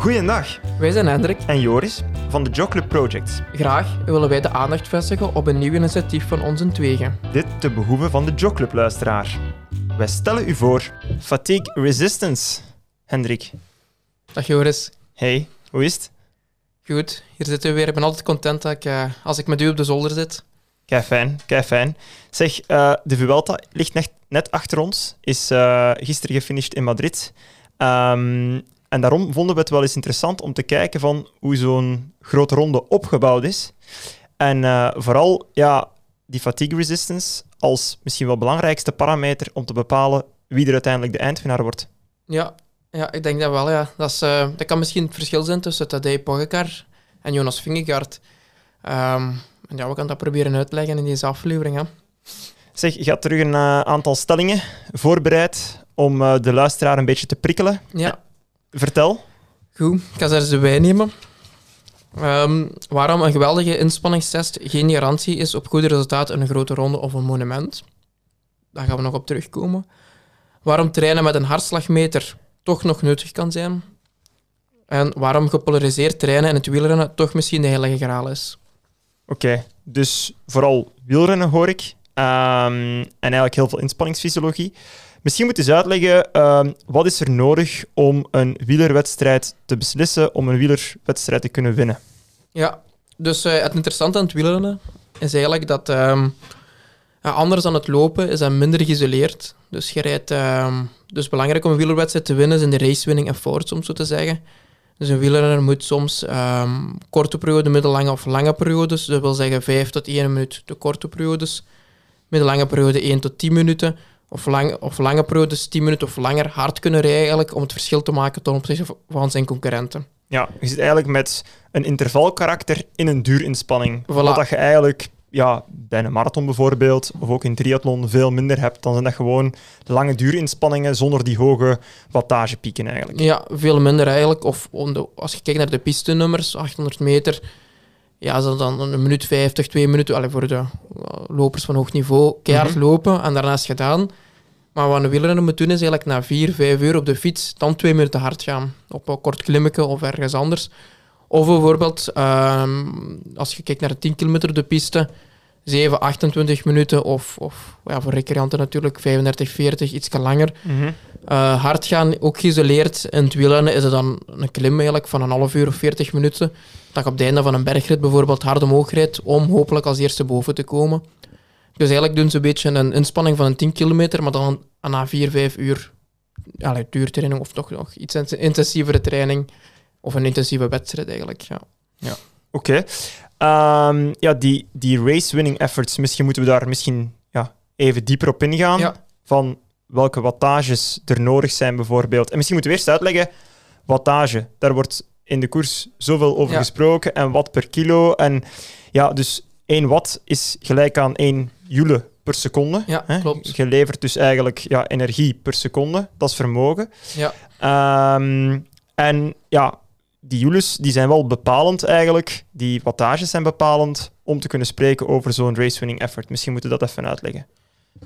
Goedendag, Wij zijn Hendrik. en Joris van de Jogclub Projects. Graag willen wij de aandacht vestigen op een nieuw initiatief van ons in tweeën. Dit te behoeve van de Jogclub-luisteraar. Wij stellen u voor Fatigue Resistance. Hendrik, Dag Joris. hey, hoe is het? Goed, hier zitten we weer. Ik ben altijd content dat ik, eh, als ik met u op de zolder zit. Kei fijn, kei fijn. Zeg, eh, de Vuelta ligt net, net achter ons, is eh, gisteren gefinished in Madrid. Ehm, en daarom vonden we het wel eens interessant om te kijken van hoe zo'n grote ronde opgebouwd is. En eh, vooral ja, die fatigue resistance als misschien wel belangrijkste parameter om te bepalen wie er uiteindelijk de eindwinnaar wordt. Ja, ja ik denk dat wel. Ja. Dat, is, eh, dat kan misschien het verschil zijn tussen Tadej Pogacar en Jonas Vingegaard. Ehm, en ja, we gaan dat proberen uitleggen in deze aflevering. Hè. Zeg, je had terug een eh, aantal stellingen voorbereid om de luisteraar een beetje te prikkelen. Ja, Vertel. goed. Ik ga ze eens erbij nemen. Ehm, waarom een geweldige inspanningstest geen garantie is op goede resultaten in een grote ronde of een monument. Daar gaan we nog op terugkomen. Waarom trainen met een hartslagmeter toch nog nuttig kan zijn. En waarom gepolariseerd trainen in het wielrennen toch misschien de heilige graal is. Oké, dus vooral wielrennen hoor ik. Ehm, en eigenlijk heel veel inspanningsfysiologie. Misschien moet je eens uitleggen, ehm, wat is er nodig om een wielerwedstrijd te beslissen, om een wielerwedstrijd te kunnen winnen? Ja, dus eh, het interessante aan het wielrennen is eigenlijk dat ehm, anders dan het lopen is dat minder geïsoleerd. Dus je rijdt, ehm, dus belangrijk om een wielerwedstrijd te winnen zijn de racewinning efforts, om zo te zeggen. Dus een wielrenner moet soms korte perioden, middellange of lange periodes, dat wil zeggen 5 tot 1 minuut de korte periodes, middellange periode 1 tot 10 minuten, of, lang, of lange periodes 10 minuten of langer hard kunnen rijden eigenlijk, om het verschil te maken ten opzichte van zijn concurrenten. Ja, je zit eigenlijk met een intervalkarakter in een duurinspanning. Voilà. Wat dat je eigenlijk ja, bij een marathon bijvoorbeeld, of ook in triathlon, veel minder hebt. Dan zijn dat gewoon lange duurinspanningen zonder die hoge wattagepieken eigenlijk. Ja, veel minder eigenlijk. Of als je kijkt naar de pistenummers, 800 meter, ja, is dat dan een minuut 50, twee minuten. Allee, voor de uh, lopers van hoog niveau, keihard Mhm. lopen en daarna is het gedaan. Maar wat een wielrenner moet doen, is eigenlijk na vier, vijf uur op de fiets dan twee minuten hard gaan. Op een kort klimmetje of ergens anders. Of bijvoorbeeld, ehm, als je kijkt naar de 10 kilometer de piste, 7, 28 minuten of, of ja, voor recreanten natuurlijk 35, 40, iets langer. Mhm. Eh, hard gaan, ook geïsoleerd. In het wielrennen is het dan een klim eigenlijk van een half uur of 40 minuten. Dat je op het einde van een bergrit bijvoorbeeld hard omhoog rijdt om hopelijk als eerste boven te komen. Dus eigenlijk doen ze een beetje een inspanning van een 10 kilometer, maar dan na 4, 5 uur allee, duurtraining of toch nog iets intensievere training. Of een intensieve wedstrijd eigenlijk. Ja. Oké. Ehm, ja, die, die race-winning efforts, misschien moeten we daar misschien ja, even dieper op ingaan. Ja. Van welke wattages er nodig zijn bijvoorbeeld. En misschien moeten we eerst uitleggen, wattage, daar wordt in de koers zoveel over Ja. gesproken. En watt per kilo. En ja, dus 1 watt is gelijk aan 1 joule per seconde. Ja, hè. klopt. Je levert dus eigenlijk ja, energie per seconde. Dat is vermogen. Ja. Ehm, en ja, die joules die zijn wel bepalend eigenlijk. Die wattages zijn bepalend om te kunnen spreken over zo'n race-winning effort. Misschien moeten we dat even uitleggen.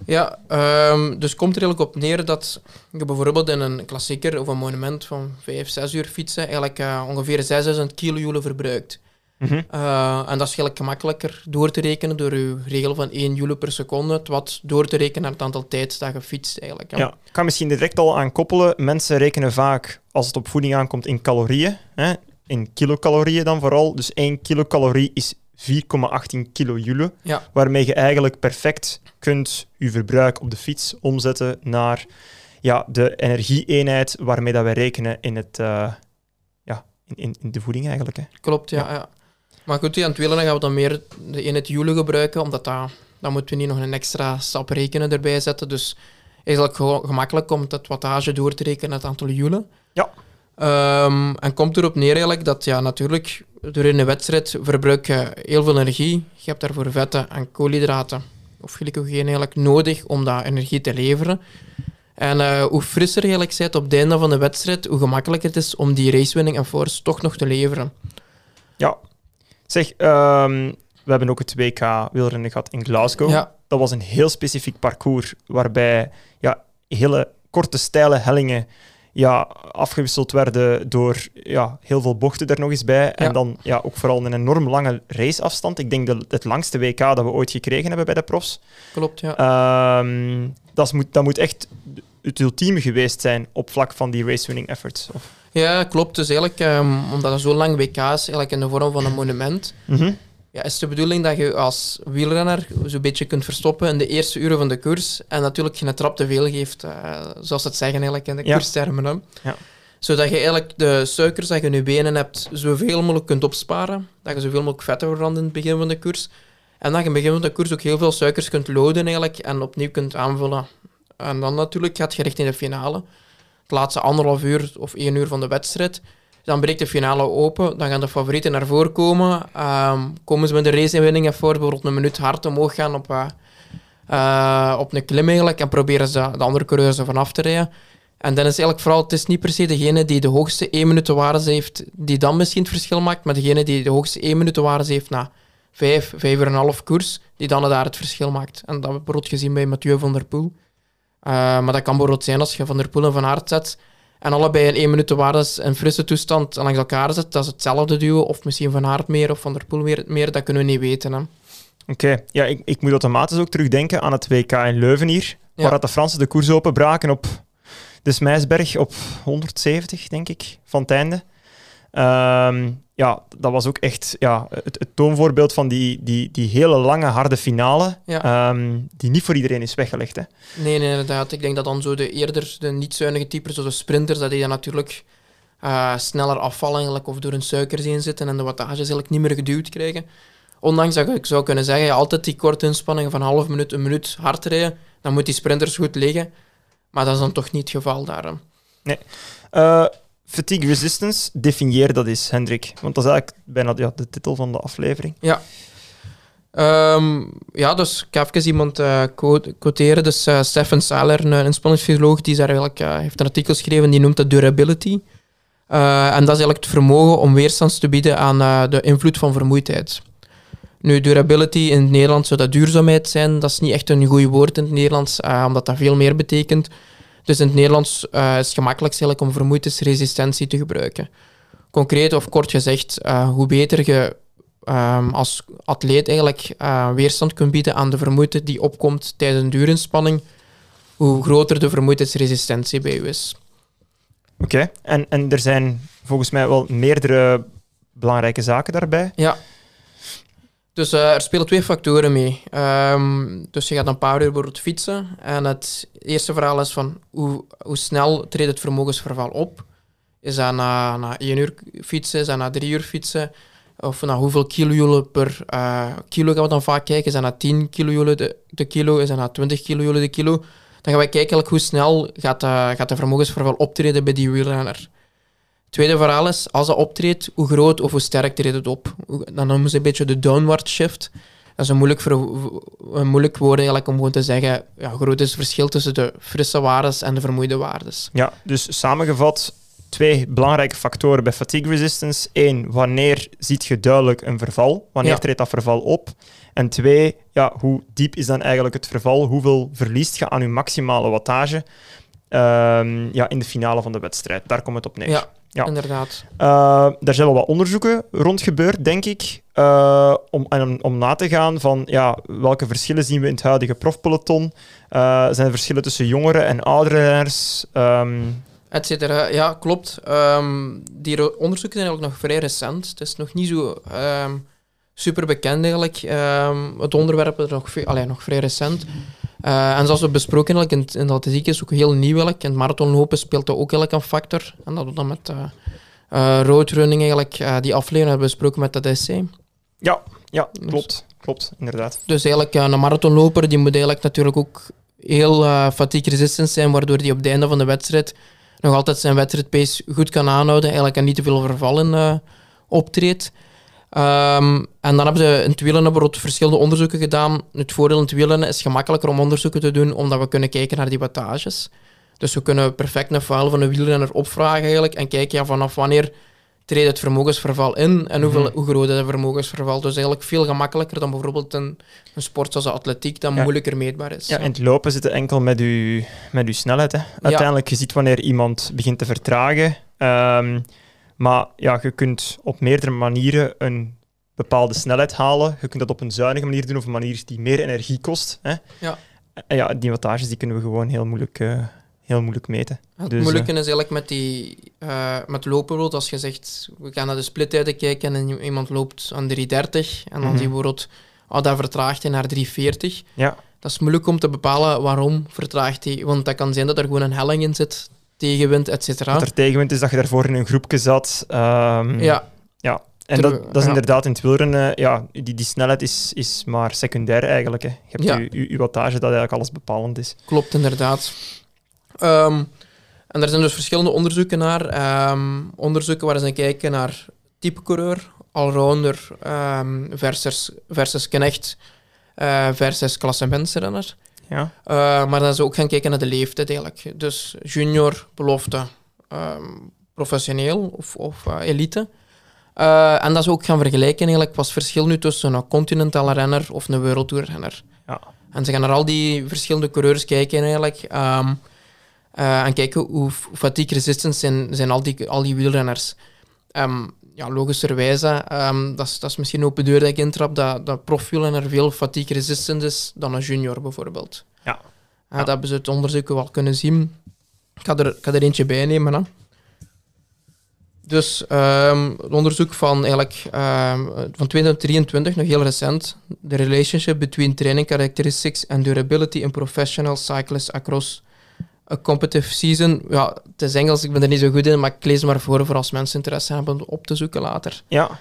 Ja, ehm, dus komt er eigenlijk op neer dat je bijvoorbeeld in een klassieker of een monument van 5, 6 uur fietsen eigenlijk eh, ongeveer 6000 kilojoule verbruikt. Mhm. Eh, en dat is eigenlijk gemakkelijker door te rekenen door je regel van 1 joule per seconde, het wat door te rekenen naar het aantal tijd dat je fietst eigenlijk. Ja, ik kan misschien direct al aan koppelen. Mensen rekenen vaak, als het op voeding aankomt, in calorieën. Hè? In kilocalorieën dan vooral. Dus 1 kilocalorie is 4,18 kilojoule. Ja. Waarmee je eigenlijk perfect kunt je verbruik op de fiets omzetten naar ja, de energieeenheid waarmee dat wij rekenen in, het, eh, ja, in, in, in de voeding eigenlijk. Hè. Klopt, ja. ja. Maar goed, aan het wielrennen gaan we dan meer de eenheid joule gebruiken, omdat dat, dan moeten we niet nog een extra stap rekenen erbij zetten. Dus eigenlijk gewoon gemakkelijk om het wattage door te rekenen, het aantal joule. Ja. Ehm, en komt erop neer eigenlijk dat, ja, natuurlijk, door in een wedstrijd verbruik je heel veel energie. Je hebt daarvoor vetten en koolhydraten, of glycogeen eigenlijk, nodig om dat energie te leveren. En eh, hoe frisser je eigenlijk bent op het einde van de wedstrijd, hoe gemakkelijker het is om die racewinning en force toch nog te leveren. Ja. Zeg, ehm, we hebben ook het WK wielrennen gehad in Glasgow. Ja, Dat was een heel specifiek parcours waarbij ja, hele korte, steile hellingen ja, afgewisseld werden door ja, heel veel bochten er nog eens bij. En dan ja, ook vooral een enorm lange raceafstand. Ik denk dat het langste WK dat we ooit gekregen hebben bij de profs. Klopt, ja. Ehm, dat, moet, dat moet echt het ultieme geweest zijn op vlak van die race-winning efforts. Of, Ja, klopt. Dus eigenlijk, ehm, omdat er zo lang WK is, eigenlijk in de vorm van een monument, Mhm. Ja, is de bedoeling dat je als wielrenner zo'n beetje kunt verstoppen in de eerste uren van de koers en natuurlijk geen trap te veel geeft, eh, zoals ze het zeggen eigenlijk in de Ja. koerstermen. Hè. Ja. Zodat je eigenlijk de suikers dat je in je benen hebt zoveel mogelijk kunt opsparen, dat je zoveel mogelijk vetten verbrandt in het begin van de koers. En dat je in het begin van de koers ook heel veel suikers kunt loaden eigenlijk en opnieuw kunt aanvullen. En dan natuurlijk gaat je richting de finale. Het laatste anderhalf uur of één uur van de wedstrijd. Dan breekt de finale open. Dan gaan de favorieten naar voren komen. Ehm, komen ze met de race-inwinningen voor, bijvoorbeeld een minuut hard omhoog gaan op, eh, eh, op een klim eigenlijk. En proberen ze de andere coureurs ervan af te rijden. En dan is eigenlijk vooral, het is niet per se degene die de hoogste 1 minuut waarde heeft, die dan misschien het verschil maakt, maar degene die de hoogste 1 minuut waarde heeft na 5, 5 uur en een half koers, die dan daar het verschil maakt. En dat hebben we bijvoorbeeld gezien bij Mathieu van der Poel. Eh, maar dat kan bijvoorbeeld zijn als je Van der Poel en Van Aert zet en allebei in 1 minuut waardes in frisse toestand langs elkaar zet, dat is hetzelfde duo, of misschien Van Aert meer of Van der Poel meer, meer dat kunnen we niet weten. Hè. Oké, ja, ik, ik moet automatisch ook terugdenken aan het WK in Leuven hier, Ja. waar dat de Fransen de koers openbraken op de Smijsberg op 170, denk ik, van het einde. Ehm, ja, dat was ook echt ja, het, het toonvoorbeeld van die, die, die hele lange, harde finale, Ja. ehm, die niet voor iedereen is weggelegd. Hè. Nee, nee, inderdaad. Ik denk dat dan zo de eerder de niet-zuinige types, zoals de sprinters, dat die dan natuurlijk eh, sneller afvallen eigenlijk, of door hun suikers heen zitten en de wattages eigenlijk niet meer geduwd krijgen. Ondanks dat ik zou kunnen zeggen, ja, altijd die korte inspanningen van half minuut, een minuut hard rijden, dan moet die sprinters goed liggen. Maar dat is dan toch niet het geval daar. hè. Eh, fatigue resistance, definieer dat eens, Hendrik. Want dat is eigenlijk bijna ja, de titel van de aflevering. Ehm, ja, dus ik ga even iemand quote- quoteren. Dus eh, Stefan Saler, een inspanningsfysioloog, die daar eigenlijk, eh, heeft een artikel geschreven die noemt dat durability. En dat is eigenlijk het vermogen om weerstand te bieden aan de invloed van vermoeidheid. Nu, durability in het Nederlands zou dat duurzaamheid zijn. Dat is niet echt een goed woord in het Nederlands, omdat dat veel meer betekent. Dus in het Nederlands eh, is het gemakkelijkst eigenlijk om vermoeidheidsresistentie te gebruiken. Concreet of kort gezegd, eh, hoe beter je ehm, als atleet eigenlijk eh, weerstand kunt bieden aan de vermoeidheid die opkomt tijdens een duurinspanning, hoe groter de vermoeidheidsresistentie bij u is. Oké, en, en er zijn volgens mij wel meerdere belangrijke zaken daarbij. Ja. Dus eh, er spelen twee factoren mee. Ehm, dus je gaat een paar uur bijvoorbeeld fietsen. En het eerste verhaal is van hoe, hoe snel treedt het vermogensverval op. Is dat na, na één uur fietsen, is dat na drie uur fietsen? Of na hoeveel kilojoule per eh, kilo gaan we dan vaak kijken? Is dat na 10 kilojoule de, kilo? Is dat na 20 kilojoule de kilo? Dan gaan wij kijken hoe snel gaat, de, gaat de vermogensverval optreden bij die wielrenner. Tweede verhaal is, als dat optreedt, hoe groot of hoe sterk treedt het op? Dan noemen ze een beetje de downward shift. Dat is een moeilijk, een moeilijk woord eigenlijk om gewoon te zeggen, ja, groot is het verschil tussen de frisse waardes en de vermoeide waardes. Ja, dus samengevat, twee belangrijke factoren bij fatigue resistance. Eén, wanneer ziet je duidelijk een verval? Wanneer Ja. treedt dat verval op? En twee, ja, hoe diep is dan eigenlijk het verval? Hoeveel verliest je aan je maximale wattage ehm, ja, in de finale van de wedstrijd? Daar komt het op neer. Ja, Ja. inderdaad. Eh, daar zijn wel wat onderzoeken rond gebeurd, denk ik, eh, om, en om, na te gaan van ja, welke verschillen zien we in het huidige profpeloton. Eh, zijn er verschillen tussen jongere en oudere renners? Ehm, Et cetera. Ja, klopt. Ehm, die onderzoeken zijn ook nog vrij recent. Het is nog niet zo ehm, super bekend eigenlijk. Ehm, het onderwerp is nog, allee, nog vrij recent. Eh, en zoals we besproken in, het- in de atletiek is ook heel nieuw eigenlijk. In het marathonlopen speelt dat ook eigenlijk een factor. En dat we dan met eh eh, roadrunning eigenlijk, die aflevering hebben we besproken met dat essay. ja, ja, Dus- klopt. Klopt, inderdaad. Dus eigenlijk een marathonloper die moet eigenlijk natuurlijk ook heel fatigue resistant zijn, waardoor hij op het einde van de wedstrijd nog altijd zijn wedstrijdpace goed kan aanhouden eigenlijk en niet te veel vervallen optreedt. Ehm, en dan hebben ze in het wielrennen verschillende onderzoeken gedaan. Het voordeel in het wielrennen is gemakkelijker om onderzoeken te doen, omdat we kunnen kijken naar die wattages. Dus we kunnen perfect een file van een wielrenner opvragen eigenlijk en kijken ja, vanaf wanneer treedt het vermogensverval in en hoeveel, Mhm. hoe groot is het vermogensverval. Dus eigenlijk veel gemakkelijker dan bijvoorbeeld een, een sport zoals de atletiek, dat Ja. moeilijker meetbaar is. Ja, in het lopen zit het enkel met uw, met uw snelheid. Hè. Uiteindelijk, je ziet wanneer iemand begint te vertragen. Ehm, maar ja, je kunt op meerdere manieren een bepaalde snelheid halen. Je kunt dat op een zuinige manier doen of een manier die meer energie kost. Hè. Ja. En ja, die wattages die kunnen we gewoon heel moeilijk, eh, heel moeilijk meten. Het Dus, moeilijke is eigenlijk met, die, eh, met lopen, als je zegt, we gaan naar de splittijden kijken en iemand loopt aan 3.30 en dan Mhm. bijvoorbeeld, oh, dat vertraagt hij naar 3.40. Ja, Dat is moeilijk om te bepalen waarom vertraagt hij, want dat kan zijn dat er gewoon een helling in zit, tegenwind, et cetera. wat er tegenwind is dat je daarvoor in een groepje zat. Ehm, Ja, En Terug- dat, dat is ja. inderdaad in het wielrennen, ja, die, die snelheid is, is maar secundair eigenlijk. Hè. Je hebt Ja. je, je, je wattage dat eigenlijk alles bepalend is. klopt inderdaad. Ehm, en er zijn dus verschillende onderzoeken naar. Ehm, onderzoeken waar ze kijken naar type coureur, allrounder ehm, versus, versus knecht eh, versus klassementsrenner. Ja. Eh, maar dan ze ook gaan kijken naar de leeftijd eigenlijk. Dus junior, belofte, ehm, professioneel of, of eh, elite. Eh, en dat ze ook gaan vergelijken eigenlijk wat het verschil nu tussen een continentale renner of een wereldtourrenner. Ja. En ze gaan naar al die verschillende coureurs kijken eigenlijk. ehm, eh, en kijken hoe fatigue resistant zijn, zijn al, die, al die wielrenners. Ehm, ja, logischerwijze, ehm, dat, is, dat is misschien een open deur dat ik intrap, dat, dat profwielrenner veel fatigue resistant is dan een junior bijvoorbeeld. Ja. Ja. Dat hebben ze uit onderzoeken wel kunnen zien. Ik ga er, ik ga er eentje bij nemen. Hè. Dus ehm, het onderzoek van, eigenlijk, ehm, van 2023, nog heel recent, The Relationship Between Training Characteristics and Durability in Professional Cyclists Across a Competitive Season. Ja, het is Engels, ik ben er niet zo goed in, maar ik lees het maar voor, voor als mensen interesse hebben om op te zoeken later. Ja.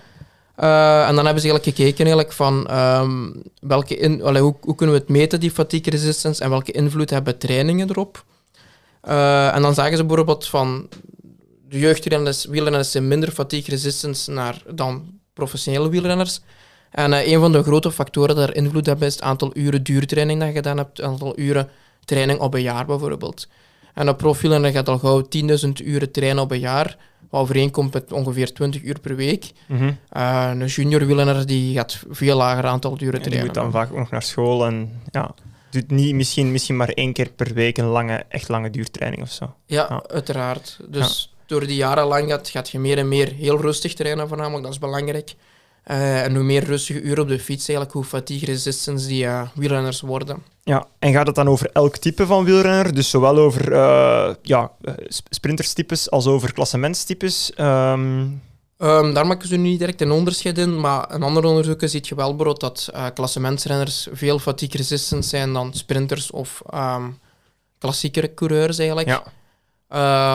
Eh, en dan hebben ze eigenlijk gekeken eigenlijk van ehm, welke in, allee, hoe, hoe kunnen we het meten, die fatigue resistance, en welke invloed hebben trainingen erop. Eh, en dan zagen ze bijvoorbeeld van de jeugdwielrenners wielrenners zijn minder fatigue resistance naar, dan professionele wielrenners. En eh, een van de grote factoren dat er invloed hebben is het aantal uren duurtraining dat je gedaan hebt, het aantal uren training op een jaar bijvoorbeeld. En een profielrenner gaat al gauw 10.000 uren trainen op een jaar, wat overeenkomt met ongeveer 20 uur per week. Mhm. Uh, een junior wielrenner die gaat veel lager aantal uren En die trainen. moet dan vaak ook nog naar school en ja, doet niet, misschien, misschien maar één keer per week een lange, echt lange duurtraining of zo. Ja, Ja. uiteraard. Dus door die jaren lang gaat, gaat je meer en meer heel rustig trainen, voornamelijk. Dat is belangrijk. Eh, en hoe meer rustige uren op de fiets, eigenlijk, hoe fatigue resistance die eh, wielrenners worden. Ja, en gaat het dan over elk type van wielrenner? Dus zowel over eh ja, eh, sp- sprinterstypes als over klassementstypes? Ehm, Ehm, daar maken ze nu niet direct een onderscheid in, maar in andere onderzoeken zie je wel bijvoorbeeld dat eh klassementsrenners veel fatigue resistant zijn dan sprinters of ehm klassiekere coureurs eigenlijk. ja.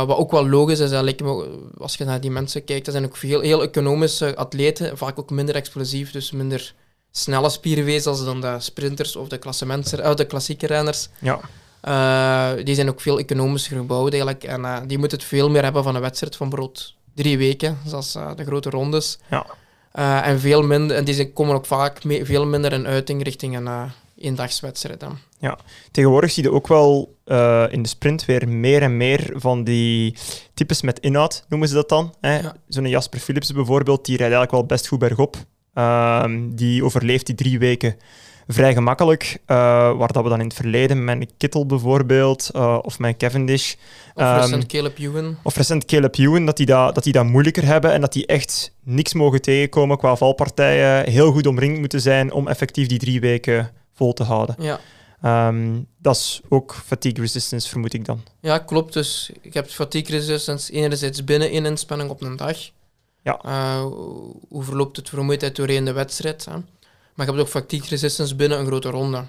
Wat ook wel logisch is, me, als je naar die mensen kijkt, dat zijn ook veel heel economische atleten, vaak ook minder explosief, dus minder snelle spiervezels dan de sprinters of de, de klassieke renners. ja. Eh, die zijn ook veel economischer gebouwd eigenlijk. En eh, die moeten het veel meer hebben van een wedstrijd van brood drie weken, zoals eh, de grote rondes. Ja. En, veel minder, en die komen ook vaak veel minder in uiting richting een eendagswedstrijd. dan. Tegenwoordig zie je ook wel in de sprint weer meer en meer van die types met inhoud, noemen ze dat dan. Hè? Ja. Zo'n Jasper Philips bijvoorbeeld, die rijdt eigenlijk wel best goed bergop. Ehm, die overleeft die drie weken vrij gemakkelijk. eh, waar dat we dan in het verleden met Kittel bijvoorbeeld, eh, of met Cavendish, Of Ehm, recent Caleb Ewan. of recent Caleb Ewan, dat die dat, dat die dat moeilijker hebben en dat die echt niks mogen tegenkomen qua valpartijen, heel goed omringd moeten zijn om effectief die drie weken vol te houden. Ja. Ehm, dat is ook fatigue resistance, vermoed ik dan. ja, klopt. Dus je hebt fatigue resistance enerzijds binnen één inspanning op een dag. Ja. Eh, hoe verloopt het vermoeidheid doorheen de wedstrijd? Hè? Maar je hebt ook fatigue resistance binnen een grote ronde.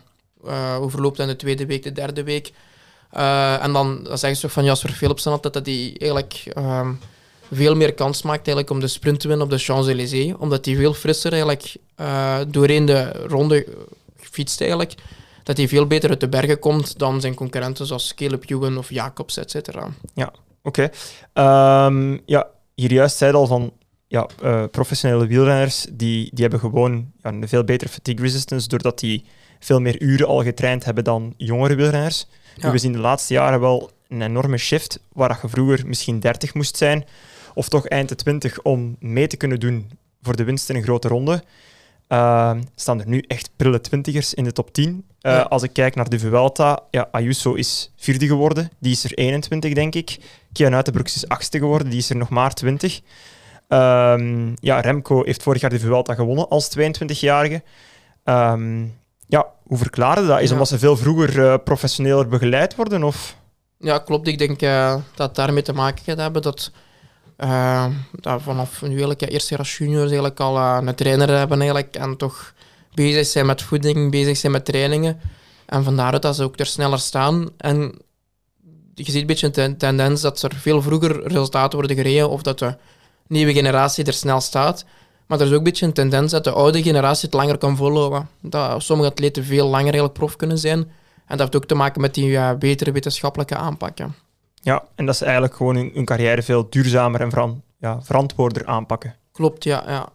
Eh, hoe verloopt dat in de tweede week, de derde week? Eh, en dan, dan zeggen ze van Jasper Philipsen altijd dat hij eigenlijk ehm, veel meer kans maakt eigenlijk om de sprint te winnen op de Champs-Élysées. Omdat hij veel frisser eigenlijk doorheen de ronde fietst eigenlijk. Dat hij veel beter uit de bergen komt dan zijn concurrenten zoals Caleb Ewan of Jacobs, et cetera. Oké. Ehm, ja, hier juist zei al van ja, eh, professionele wielrenners, die, die hebben gewoon ja, een veel betere fatigue resistance, doordat die veel meer uren al getraind hebben dan jongere wielrenners. Nu. We zien de laatste jaren wel een enorme shift, waar dat je vroeger misschien 30 moest zijn of toch eind de 20 om mee te kunnen doen voor de winst in een grote ronde. Uh, staan er nu echt prille twintigers in de top 10. Uh, ja. Als ik kijk naar de Vuelta, ja, Ayuso is vierde geworden. Die is er 21, denk ik. Kian Uitenbroeks is achtste geworden. Die is er nog maar 20. Um, ja, Remco heeft vorig jaar de Vuelta gewonnen als 22-jarige. Um, ja, hoe verklaren dat? Is ja. omdat ze veel vroeger uh, professioneler begeleid worden? Of? Ja, klopt. Ik denk uh, dat het daarmee te maken gaat hebben dat, uh, dat vanaf nu eigenlijk, ja, eerste jaar als juniors eigenlijk al een trainer hebben eigenlijk, en toch bezig zijn met voeding, bezig zijn met trainingen. En vandaar dat ze ook er sneller staan. En je ziet een beetje een tendens dat er veel vroeger resultaten worden gereden of dat de nieuwe generatie er snel staat. Maar er is ook een beetje een tendens dat de oude generatie het langer kan volhouden. Dat sommige atleten veel langer eigenlijk prof kunnen zijn. En dat heeft ook te maken met die uh, betere wetenschappelijke aanpakken. Ja, en dat ze eigenlijk gewoon hun, hun carrière veel duurzamer en veran ja, verantwoorder aanpakken. Klopt, ja. ja.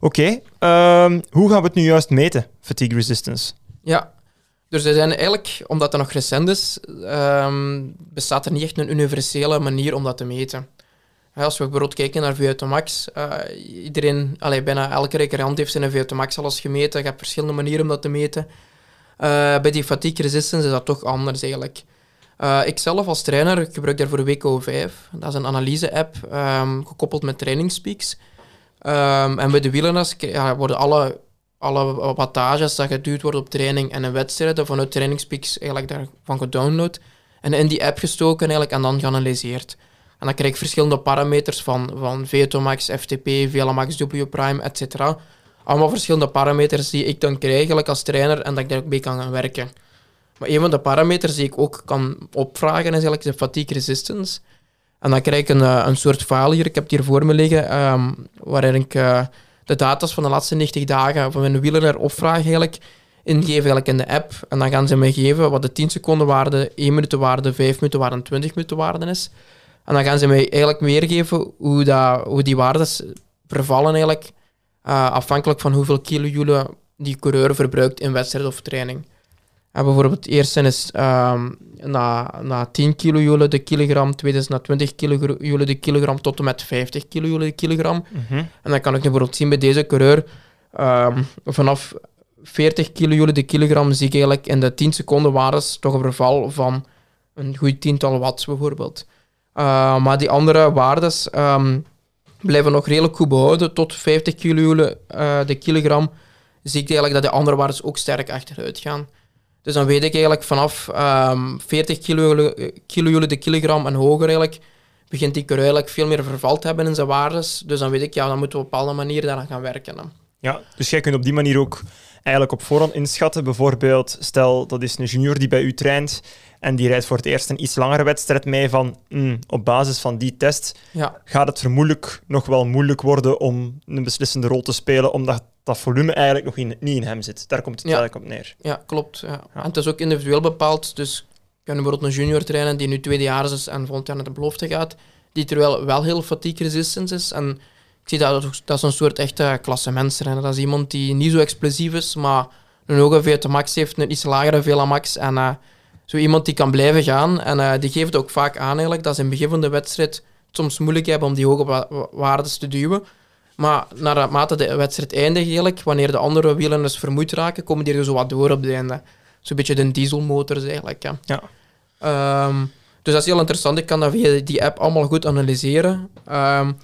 Oké, okay. um, hoe gaan we het nu juist meten, fatigue resistance? Ja, dus er zijn eigenlijk, omdat dat nog recent is, um, bestaat er niet echt een universele manier om dat te meten. Als we bijvoorbeeld kijken naar VO2 Max, uh, iedereen, allee, bijna elke recreant heeft zijn VO2 Max al eens gemeten. Je hebt verschillende manieren om dat te meten. Uh, bij die fatigue resistance is dat toch anders eigenlijk. Uh, ik zelf als trainer gebruik daarvoor WCO5. Dat is een analyse-app um, gekoppeld met trainingspeaks. Um, en bij de wielrenners ja, worden alle, alle wattages dat geduurd wordt op training en een wedstrijd vanuit trainingspeaks eigenlijk daarvan gedownload en in die app gestoken eigenlijk, en dan geanalyseerd. En dan krijg ik verschillende parameters van, van VO2max, FTP, VLamax, W prime, etc. Allemaal verschillende parameters die ik dan krijg eigenlijk als trainer en dat ik daar ook mee kan gaan werken. Maar een van de parameters die ik ook kan opvragen is eigenlijk de fatigue resistance. En dan krijg ik een, eh, een soort file hier, ik heb het hier voor me liggen, um, waarin ik uh, de data's van de laatste 90 dagen van mijn wielrenner opvraag eigenlijk, ingeven eigenlijk in de app. En dan gaan ze mij geven wat de 10 seconden waarde, 1 minuut waarde, 5 minuten waarde en 20 minuten waarde is. En dan gaan ze mij eigenlijk weergeven hoe, dat, hoe die waardes vervallen eigenlijk, uh, afhankelijk van hoeveel kilojoule die coureur verbruikt in wedstrijd of training. En bijvoorbeeld het eerste is um, na, na 10 kilojoule de kilogram, tweede is na 20 kilojoule de kilogram tot en met 50 kilojoule de kilogram. Mm -hmm. En dan kan ik bijvoorbeeld zien bij deze coureur, um, vanaf 40 kilojoule de kilogram zie ik eigenlijk in de 10 seconden waardes toch een verval van een goed tiental watts bijvoorbeeld. Uh, maar die andere waardes um, blijven nog redelijk goed behouden. Tot 50 kilojoule uh, de kilogram zie ik eigenlijk dat de andere waardes ook sterk achteruit gaan. Dus dan weet ik eigenlijk vanaf um, 40 kilojoule, kilojoule de kilogram en hoger eigenlijk, begint die coureur eigenlijk veel meer verval te hebben in zijn waardes. Dus dan weet ik, ja, dan moeten we op een bepaalde manier daaraan gaan werken. Dan. Ja, dus jij kunt op die manier ook eigenlijk op voorhand inschatten. Bijvoorbeeld, stel dat is een junior die bij u traint en die rijdt voor het eerst een iets langere wedstrijd mee van mm, op basis van die test ja. gaat het vermoedelijk nog wel moeilijk worden om een beslissende rol te spelen, omdat dat volume eigenlijk nog in, niet in hem zit. Daar komt het ja. eigenlijk op neer. Ja, klopt. Ja. En het is ook individueel bepaald, dus kan bijvoorbeeld een junior trainen die nu tweedejaars is en volgend jaar naar de belofte gaat, die terwijl wel heel fatigue resistant is en ik zie dat, dat is een soort echte klassementsrenner. Dat is iemand die niet zo explosief is, maar een hoge VO2 max heeft, een iets lagere VLA max. En uh, zo iemand die kan blijven gaan. En uh, die geeft ook vaak aan eigenlijk, dat ze in het begin van de wedstrijd soms moeilijk hebben om die hoge wa waarden te duwen. Maar naarmate de wedstrijd eindigt, eigenlijk, wanneer de andere wielen dus vermoeid raken, komen die er zo wat door op het einde. Zo'n beetje de dieselmotor eigenlijk. Ja. ja. Um, dus dat is heel interessant. Ik kan dat via die app allemaal goed analyseren. Um,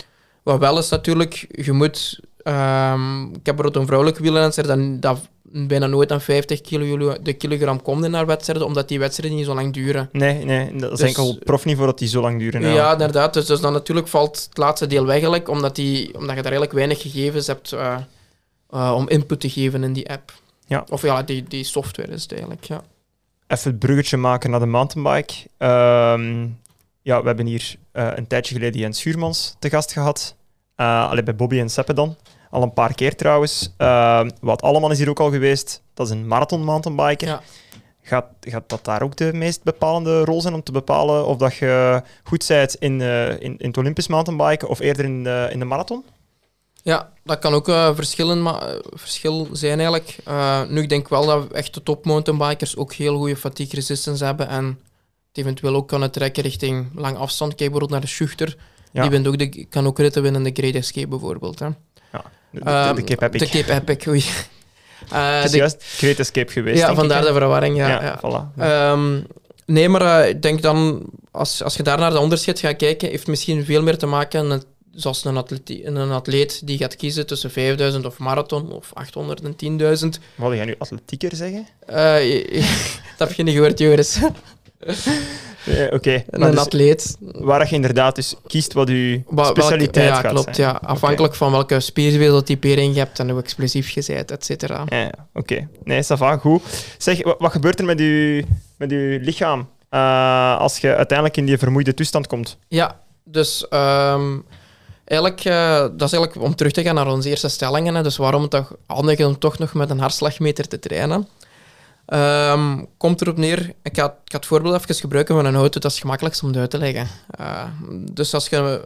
wat wel is natuurlijk, je moet... Um, ik heb bijvoorbeeld een vrouwelijke wielrenner dat, dat bijna nooit aan 50 kilo de kilogram komt in haar wedstrijden, omdat die wedstrijden niet zo lang duren. Nee, nee dat is dus, enkel profniveau dat die zo lang duren. Ja, ja inderdaad. Dus, dus dan natuurlijk valt het laatste deel weg, eigenlijk, omdat, die, omdat je daar eigenlijk weinig gegevens hebt uh, uh, om input te geven in die app. Ja. Of ja, die, die software is het eigenlijk, ja. Even het bruggetje maken naar de mountainbike. Um, ja, we hebben hier uh, een tijdje geleden Jens Schuurmans te gast gehad. Uh, allee, bij Bobby en Seppe dan. Al een paar keer trouwens. Uh, wat allemaal is hier ook al geweest. Dat is een marathon mountainbiker. Ja. Gaat, gaat dat daar ook de meest bepalende rol zijn om te bepalen of dat je goed bent in, uh, in, in het Olympisch mountainbiken of eerder in de, in de marathon? Ja, dat kan ook uh, verschillen, maar, uh, verschil zijn eigenlijk. Uh, nu, ik denk wel dat echte top mountainbikers ook heel goede fatigue resistance hebben en het eventueel ook kunnen trekken richting lang afstand. Kijk bijvoorbeeld naar de Schuchter Ja. Die wint ook de, kan ook ritten winnen in de Great Escape bijvoorbeeld. Hè. Ja, de, de, Ehm, de Cape Epic. De Cape Epic, oei. Eh, Het is de- juist Great Escape geweest, ja, vandaar ik, de verwarring. Ja, Ja, ja. voilà. Ehm, nee, maar eh, ik denk dan, als, als je daar naar de onderscheid gaat kijken, heeft misschien veel meer te maken met, zoals een, atlete- een atleet die gaat kiezen tussen 5000 of marathon of 800 en 10.000. Wilde jij nu atletieker zeggen? Eh, dat heb je niet gehoord, Joris. Eh, Oké, een dus atleet. waar je inderdaad dus kiest wat je Wa- welke- specialiteit ja, gaat klopt. zijn. Ja. Afhankelijk van welke spierweefseltypering je hebt en hoe explosief je bent, et cetera. Ja, ja, oké. Nee, ça va, goed. Zeg, wat, wat gebeurt er met je, met uw lichaam eh, als je uiteindelijk in die vermoeide toestand komt? Ja, dus ehm, eigenlijk, eh, dat is eigenlijk om terug te gaan naar onze eerste stellingen. Hè, dus waarom het toch handig is om toch nog met een hartslagmeter te trainen. Ehm, komt erop neer, ik ga, ik ga het voorbeeld even gebruiken van een auto, dat is het gemakkelijkst om het uit te leggen. Eh, dus als je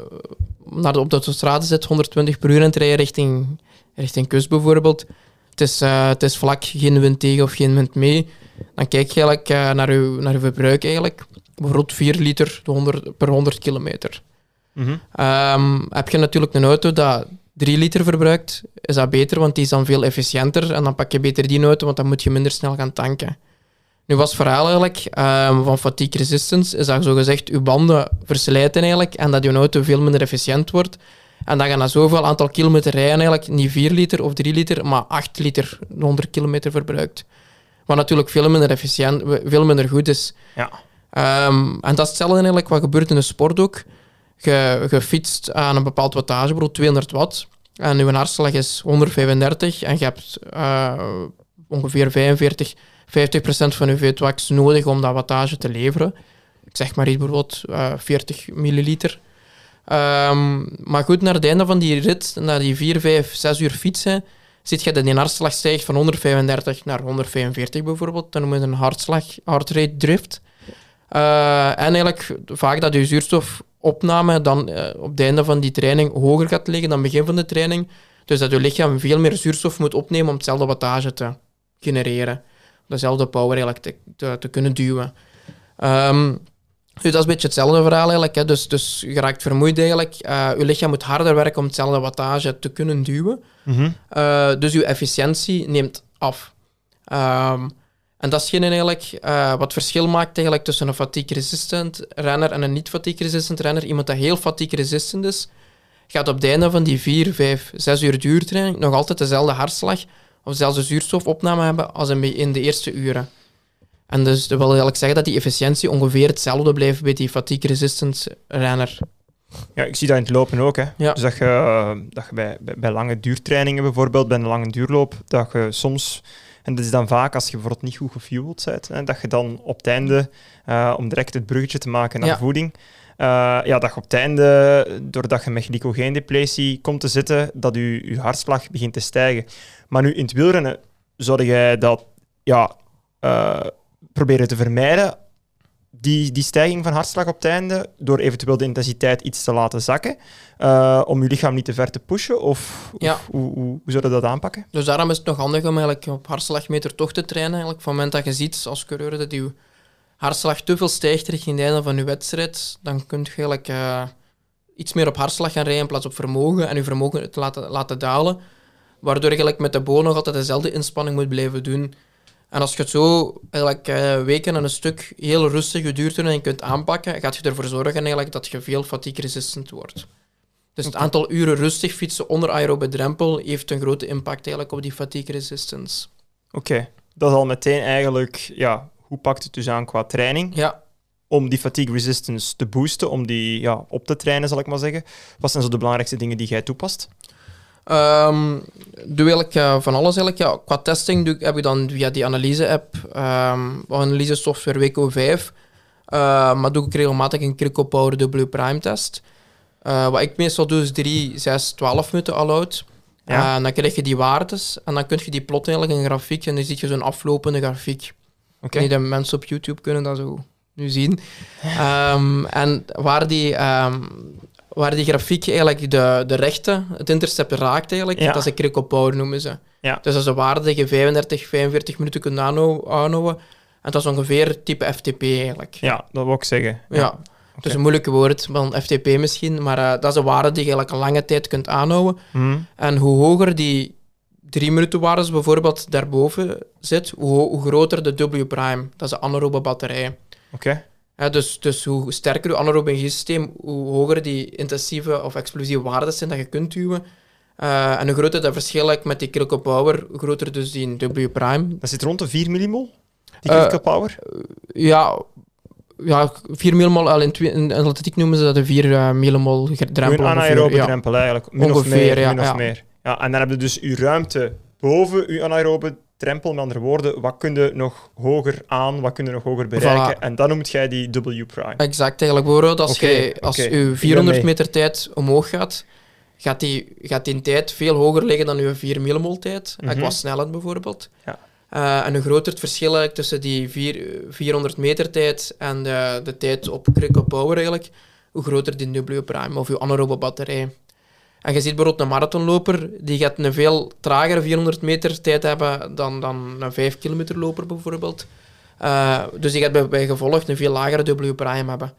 naar de, op de autostrade zit, 120 per uur en rijden richting, richting kust bijvoorbeeld, het is, eh, het is vlak, geen wind tegen of geen wind mee, dan kijk je eigenlijk eh, naar, je, naar je verbruik eigenlijk. Bijvoorbeeld 4 liter de 100 per 100 kilometer. Mhm. Ehm, heb je natuurlijk een auto dat 3 liter verbruikt, is dat beter, want die is dan veel efficiënter. En dan pak je beter die auto, want dan moet je minder snel gaan tanken. Nu was het verhaal eigenlijk ehm, van fatigue resistance, is dat zogezegd je banden verslijten eigenlijk en dat je auto veel minder efficiënt wordt. En dan ga je na zoveel aantal kilometer rijden eigenlijk niet 4 liter of 3 liter, maar 8 liter de 100 kilometer verbruikt. Wat natuurlijk veel minder efficiënt, veel minder goed is. Ja. Ehm, en dat is hetzelfde eigenlijk wat gebeurt in de sport ook. Je, je fietst aan een bepaald wattage, bijvoorbeeld 200 watt. En je hartslag is 135 en je hebt eh, ongeveer 45, 50% van je VO2 nodig om dat wattage te leveren. Ik zeg maar iets bijvoorbeeld eh, 40 milliliter. Ehm, maar goed, naar het einde van die rit, na die 4, 5, 6 uur fietsen, ziet je dat die hartslag stijgt van 135 naar 145 bijvoorbeeld. Dan noemen we het een hartslag, heart rate drift. Eh, en eigenlijk vaak dat je zuurstofopname dan eh, op het einde van die training hoger gaat liggen dan begin van de training. Dus dat je lichaam veel meer zuurstof moet opnemen om hetzelfde wattage te genereren. Dezelfde power eigenlijk te, te, te kunnen duwen. Ehm, dus dat is een beetje hetzelfde verhaal eigenlijk. Hè. Dus, dus je raakt vermoeid eigenlijk. Eh, je lichaam moet harder werken om hetzelfde wattage te kunnen duwen. Mhm. Uh, dus uw efficiëntie neemt af. Um, en dat is geen eigenlijk uh, wat verschil maakt eigenlijk tussen een fatigue-resistant renner en een niet-fatigue-resistant renner. Iemand dat heel fatigue-resistant is, gaat op het einde van die 4, 5, 6 uur duurtraining nog altijd dezelfde hartslag of dezelfde zuurstofopname hebben als in de eerste uren. En dus dat wil eigenlijk zeggen dat die efficiëntie ongeveer hetzelfde blijft bij die fatigue-resistant renner. Ja, ik zie dat in het lopen ook. Hè. Ja. Dus dat je, uh, dat je bij, bij, bij, lange duurtrainingen bijvoorbeeld, bij een lange duurloop, dat je soms, en dat is dan vaak als je bijvoorbeeld niet goed gefueld bent, hè, dat je dan op het einde, uh, om direct het bruggetje te maken naar Ja. voeding, uh, ja, dat je op het einde, doordat je met glycogeendepletie komt te zitten, dat je, je hartslag begint te stijgen. Maar nu in het wielrennen zou jij dat ja, uh, proberen te vermijden die, die stijging van hartslag op het einde, door eventueel de intensiteit iets te laten zakken, uh, om je lichaam niet te ver te pushen? Of, Ja. of hoe, hoe, hoe zou je dat aanpakken? Dus daarom is het nog handig om eigenlijk op hartslagmeter toch te trainen. Eigenlijk. Van het moment dat je ziet als coureur dat je hartslag te veel stijgt richting het einde van je wedstrijd, dan kun je eigenlijk uh, iets meer op hartslag gaan rijden in plaats op vermogen en je vermogen te laten, laten dalen. Waardoor je eigenlijk met de boon nog altijd dezelfde inspanning moet blijven doen. En als je het zo eigenlijk, uh, weken en een stuk heel rustig geduurtraining kunt aanpakken, gaat je ervoor zorgen eigenlijk dat je veel fatigue-resistant wordt. Dus het aantal uren rustig fietsen onder aerobe drempel heeft een grote impact eigenlijk op die fatigue-resistance. Oké, okay. dat is al meteen eigenlijk, ja, hoe pakt het dus aan qua training? Ja. Om die fatigue-resistance te boosten, om die ja, op te trainen, zal ik maar zeggen. Wat zijn zo de belangrijkste dingen die jij toepast? Um, doe eigenlijk uh, van alles eigenlijk. Ja, qua testing doe, heb ik dan via die analyse-app, um, analyse-software WCO5, uh, maar doe ik regelmatig een Crico Power W Prime test. Uh, wat ik meestal doe is 3, 6, 12 minuten all-out. Ja. en dan krijg je die waardes en dan kun je die plotten eigenlijk in een grafiek en dan zie je zo'n aflopende grafiek. Okay. Mensen op YouTube kunnen dat zo nu zien. um, en waar die waar die grafiek eigenlijk de, de rechte, het intercept raakt eigenlijk, Ja. dat is een critical power noemen ze. Ja. Dus dat is een waarde dat je 35, 45 minuten kunt aanhou- aanhouden. En dat is ongeveer type FTP eigenlijk. Ja, dat wil ik zeggen. Ja. Het is een moeilijke woord, van FTP misschien, maar eh, dat is een waarde die je eigenlijk een lange tijd kunt aanhouden. Mhm. En hoe hoger die drie minuten waardes bijvoorbeeld daarboven zit, hoe, ho- hoe groter de W-prime. Dat is de anaerobe batterij. Oké. Dus, dus hoe sterker je anaerobe energiesysteem, hoe hoger die intensieve of explosieve waarden zijn dat je kunt duwen. Eh, en hoe groter dat verschil met die critical power, hoe groter dus die W-prime. Dat zit rond de 4 millimol, die Eh, power. Ja, ja 4 millimol, al in, in atletiek noemen ze dat de 4 eh, millimol drempel. Een anaerobe ja. drempel eigenlijk. Min of Ongeveer, meer. ja, min of ja. meer. Ja, en dan heb je dus je ruimte boven je anaerobe drempel. Met andere woorden, wat kun je nog hoger aan, wat kun je nog hoger bereiken. Voilà. En dan noemt jij die W-prime. Exact, eigenlijk bijvoorbeeld als, jij, als je ben 400 mee. meter tijd omhoog gaat, gaat die, gaat die tijd veel hoger liggen dan je 4 millimol tijd, eh, Mhm. qua snelheid bijvoorbeeld. Ja. Eh, en hoe groter het verschil eigenlijk tussen die vier, 400 meter tijd en de, de tijd op critical power eigenlijk, hoe groter die W-prime of je anaerobe batterij. En je ziet bijvoorbeeld een marathonloper, die gaat een veel tragere 400 meter tijd hebben dan, dan een 5 kilometer loper bijvoorbeeld. Eh, dus die gaat bij, gevolg een veel lagere W-prime hebben.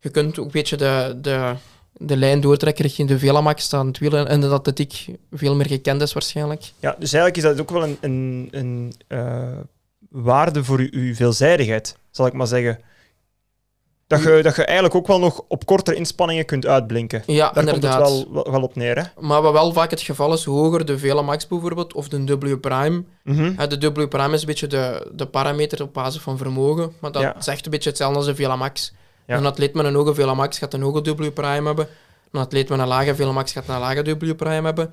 Je kunt ook een beetje de, de, de lijn doortrekken richting de Velamax, staan het wielen en de atletiek veel meer gekend is waarschijnlijk. Ja, dus eigenlijk is dat ook wel een, een, een eh, waarde voor je veelzijdigheid, zal ik maar zeggen. Dat je, dat je eigenlijk ook wel nog op kortere inspanningen kunt uitblinken. Ja, Daar inderdaad. komt het wel, wel, op neer. Hè? Maar wat wel vaak het geval is, hoe hoger de Velamax bijvoorbeeld, of de W-prime. Mhm. hè, De W-prime is een beetje de, de parameter op basis van vermogen, maar dat Ja. is echt een beetje hetzelfde als de Velamax. Ja. Een atleet met een hoge Velamax gaat een hoge W-prime hebben. Een atleet met een lage Velamax gaat een lage W-prime hebben.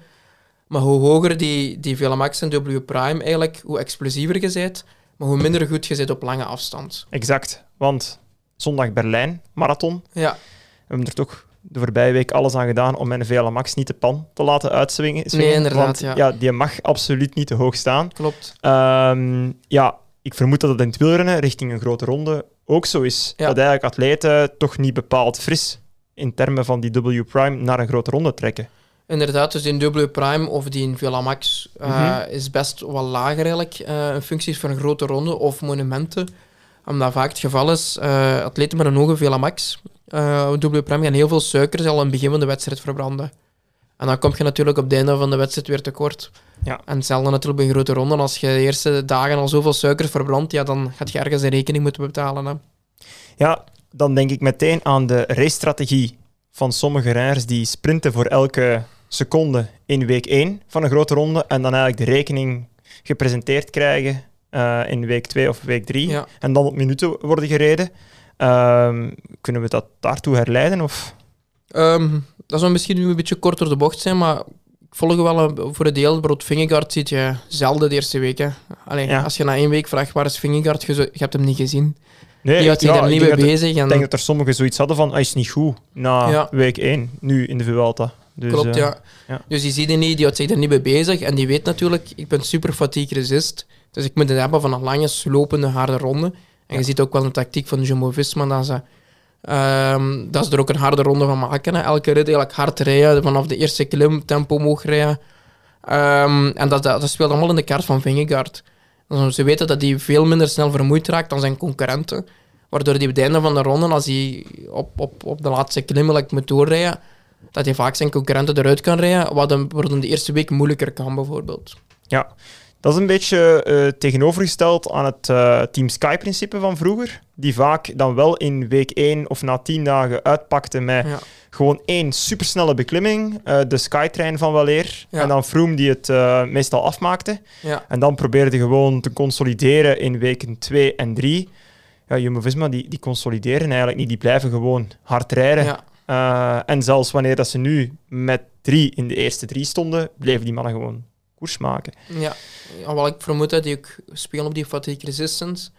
Maar hoe hoger die, die Velamax en W-prime eigenlijk, hoe explosiever je bent, maar hoe minder goed je bent op lange afstand. Exact. Want zondag Berlijn, marathon. Ja, We hebben er toch de voorbije week alles aan gedaan om mijn VLMAX niet de pan te laten uitswingen. Nee, inderdaad, Want ja. ja, die mag absoluut niet te hoog staan. klopt. Ehm, ja, ik vermoed dat het in het wielrennen richting een grote ronde ook zo is. Ja. Dat eigenlijk atleten toch niet bepaald fris in termen van die W-prime naar een grote ronde trekken. Inderdaad, dus die W-prime of die Velamax eh, Mhm. is best wel lager eigenlijk eh, in functies van een grote ronde of monumenten. Omdat vaak het geval is, eh, atleten met een hoge Velamax, eh W-prime gaan heel veel suikers al in het begin van de wedstrijd verbranden. En dan kom je natuurlijk op het einde van de wedstrijd weer tekort. Ja. En hetzelfde natuurlijk bij een grote ronde. Als je de eerste dagen al zoveel suikers verbrandt, ja, dan gaat je ergens een rekening moeten betalen. Hè. Ja, dan denk ik meteen aan de racestrategie van sommige rijders die sprinten voor elke seconde in week 1 van een grote ronde en dan eigenlijk de rekening gepresenteerd krijgen eh, in week 2 of week 3 Ja. en dan op minuten worden gereden. Ehm, kunnen we dat daartoe herleiden? Of? Ehm, dat zou misschien nu een beetje kort door de bocht zijn, maar ik volg wel een- voor een deel. Bijvoorbeeld Vingegaard ziet je zelden de eerste week. Hè. Allee, Ja. Als je na één week vraagt waar is Vingegaard, je, hebt hem niet gezien. Nee, Die ja, daar ik niet mee er- bezig. En, Ik denk dat er sommigen zoiets hadden van, hij is niet goed na Ja. week 1, nu in de Vuelta. Dus, klopt, eh, ja. ja. Dus die ziet die niet, die houdt zich daar niet mee bezig. En die weet natuurlijk, ik ben super fatigue resist. Dus ik moet het hebben van een lange, slopende, harde ronde. En Ja. je ziet ook wel een tactiek van Jumbo-Visma, dat ze, ehm, dat ze er ook een harde ronde van maken. Hè. Elke rit eigenlijk hard rijden, vanaf de eerste klim tempo omhoog rijden. Ehm, en dat, dat, dat speelt allemaal in de kaart van Vingegaard. Dus ze weten dat hij veel minder snel vermoeid raakt dan zijn concurrenten. Waardoor hij op het einde van de ronde, als hij op, op, op de laatste klim eigenlijk moet doorrijden, dat hij vaak zijn concurrenten eruit kan rijden, wat hem de eerste week moeilijker kan, bijvoorbeeld. Ja, dat is een beetje eh, tegenovergesteld aan het eh, Team Sky-principe van vroeger. Die vaak dan wel in week 1 of na 10 dagen uitpakte met Ja. gewoon één supersnelle beklimming, eh, de Skytrain van Waleer. Ja. En dan Froome die het meestal afmaakte. Ja, En dan probeerde gewoon te consolideren in weken 2 en 3. Ja, Jumbo-Visma, die, die consolideren eigenlijk niet. Die blijven gewoon hard rijden. en zelfs wanneer dat ze nu met drie in de eerste drie stonden, bleven die mannen gewoon koers maken. ja. wat ik vermoed dat die ook spelen op die fatigue resistance.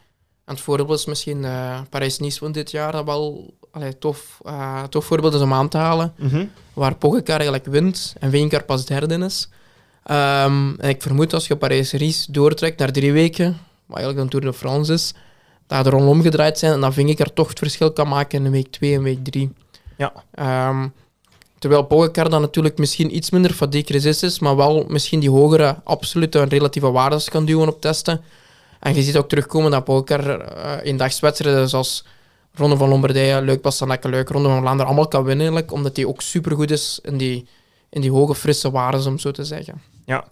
En het voorbeeld is misschien eh Parijs-Nice van dit jaar, dat wel allee, tof, eh, tof voorbeeld is om aan te halen. waar Pogacar eigenlijk wint en Vingegaard pas derde is. Ehm, en ik vermoed als je Parijs-Ries doortrekt naar drie weken, wat eigenlijk een Tour de France is, dat er rondom omgedraaid zijn en dat Vingegaard toch het verschil kan maken in week 2 en week 3. Ja. Ehm, terwijl Pogacar dan natuurlijk misschien iets minder fatigue resist is, maar wel misschien die hogere absolute en relatieve waardes kan duwen op testen. En je ziet ook terugkomen dat Pogacar uh, in dagswedstrijden zoals Ronde van Lombardije, Leuk, Bastenakke, Leuk, Ronde van Vlaanderen allemaal kan winnen, eigenlijk, omdat hij ook supergoed is in die, in die hoge, frisse waarden, om zo te zeggen. Ja,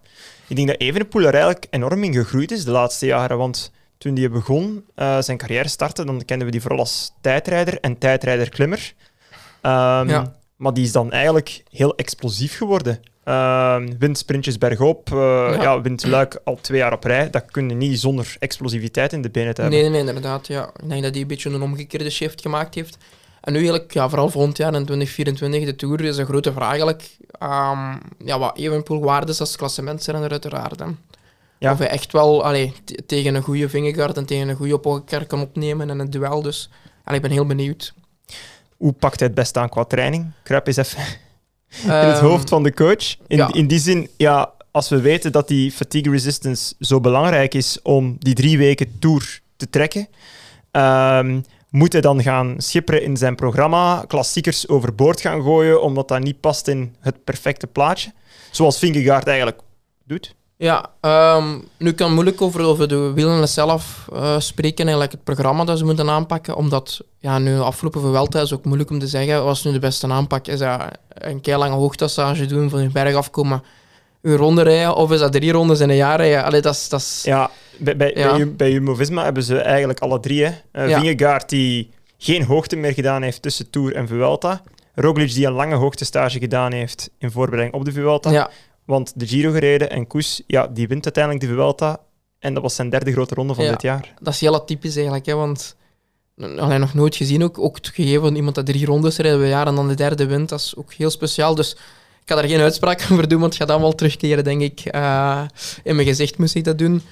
ik denk dat Evenepoel er eigenlijk enorm in gegroeid is de laatste jaren, want toen hij begon, uh, zijn carrière startte, dan kenden we die vooral als tijdrijder en tijdrijder-klimmer. Um, ja. Maar die is dan eigenlijk heel explosief geworden. Uh, wint sprintjes bergop, uh, ja. ja. wint luik al twee jaar op rij. Dat kun je niet zonder explosiviteit in de benen te hebben. Nee, nee, inderdaad. Ja. Ik denk dat hij een beetje een omgekeerde shift gemaakt heeft. En nu eigenlijk, ja, vooral volgend jaar in 2024, de Tour, is een grote vraag eigenlijk. Um, ja, wat Evenpoel waard is als klassementsrenner uiteraard. Hè. Ja. Of hij echt wel allee, tegen een goede Vingegaard en tegen een goede Pogacar kan opnemen in het duel. Dus allee, ik ben heel benieuwd. Hoe pakt hij het best aan qua training? Kruip eens even in het ehm, hoofd van de coach. In, in die zin, ja, als we weten dat die fatigue resistance zo belangrijk is om die drie weken tour te trekken, um, moet hij dan gaan schipperen in zijn programma, klassiekers overboord gaan gooien, omdat dat niet past in het perfecte plaatje? Zoals Vingegaard eigenlijk doet. Ja, um, nu kan moeilijk over, over de wielen zelf uh, spreken, eigenlijk het programma dat ze moeten aanpakken, omdat ja, nu afgelopen Vuelta is ook moeilijk om te zeggen, wat is nu de beste aanpak? Is dat een keilange hoogtassage doen, van je berg afkomen, uw ronde rijden, of is dat drie rondes in een jaar rijden? Allee, dat is, dat is... Ja, bij, bij, ja. bij, Jumbo-Visma hebben ze eigenlijk alle drie. Hè. Uh, ja. Vingegaard die geen hoogte meer gedaan heeft tussen Tour en Vuelta. Roglic die een lange hoogtestage gedaan heeft in voorbereiding op de Vuelta. Ja. Want de Giro gereden en Koes, ja, die wint uiteindelijk de Vuelta. En dat was zijn derde grote ronde van dit jaar. Dat is heel atypisch eigenlijk, hè, want alleen nog nooit gezien ook. Ook het gegeven van iemand dat drie rondes rijdt per jaar en dan de derde wint, dat is ook heel speciaal. Dus ik ga daar geen uitspraak over doen, want het gaat dan wel terugkeren, denk ik. Uh, in mijn gezicht moest ik dat doen.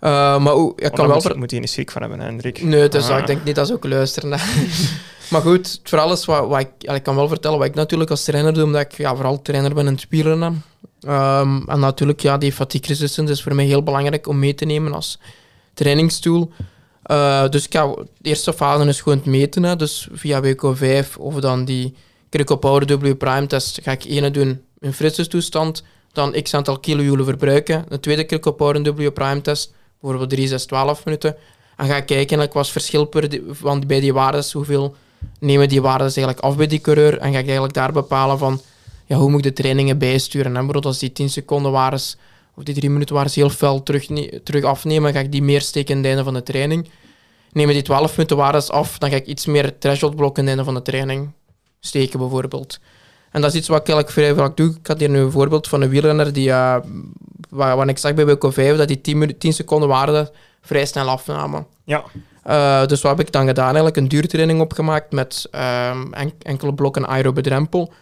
Uh, maar ik kan wel... Moet, moet je niet schrik van hebben, Hendrik? Nee, dus ah. ik denk niet dat ze ook luisteren. maar goed, verhaal is wat, wat ik, ik kan wel vertellen wat ik natuurlijk als trainer doe, omdat ik ja, vooral trainer ben in het wielrennen. Um, en natuurlijk, ja, die fatigue resistance is voor mij heel belangrijk om mee te nemen als trainingstool. Uh, dus ik ga, de eerste fase is gewoon het meten. Hè. Dus via WK5 of dan die Critical Power W Prime test ga ik ene doen in frisse toestand, dan x aantal kilojoule verbruiken. De tweede Critical Power W Prime test, bijvoorbeeld 3, 6, 12 minuten. En ga ik kijken wat verschil per die, van, bij die waarden, hoeveel nemen die waarden eigenlijk af bij die coureur. En ga ik eigenlijk daar bepalen van ja, hoe moet ik de trainingen bijsturen. En bijvoorbeeld als die 10 seconden waren, of die 3 minuten waren, heel fel terug, terug afnemen, ga ik die meer steken in het einde van de training. Nemen die 12 minuten waren af, dan ga ik iets meer threshold blokken in het einde van de training steken, bijvoorbeeld. En dat is iets wat ik eigenlijk vrij vaak doe. Ik had hier nu een voorbeeld van een wielrenner die, uh, waar, ik zag bij WK 5 dat die 10, 10 seconden waarde vrij snel afnamen. Ja. Uh, dus wat heb ik dan gedaan? Eigenlijk een duurtraining opgemaakt met uh, enkele blokken aerobe drempel.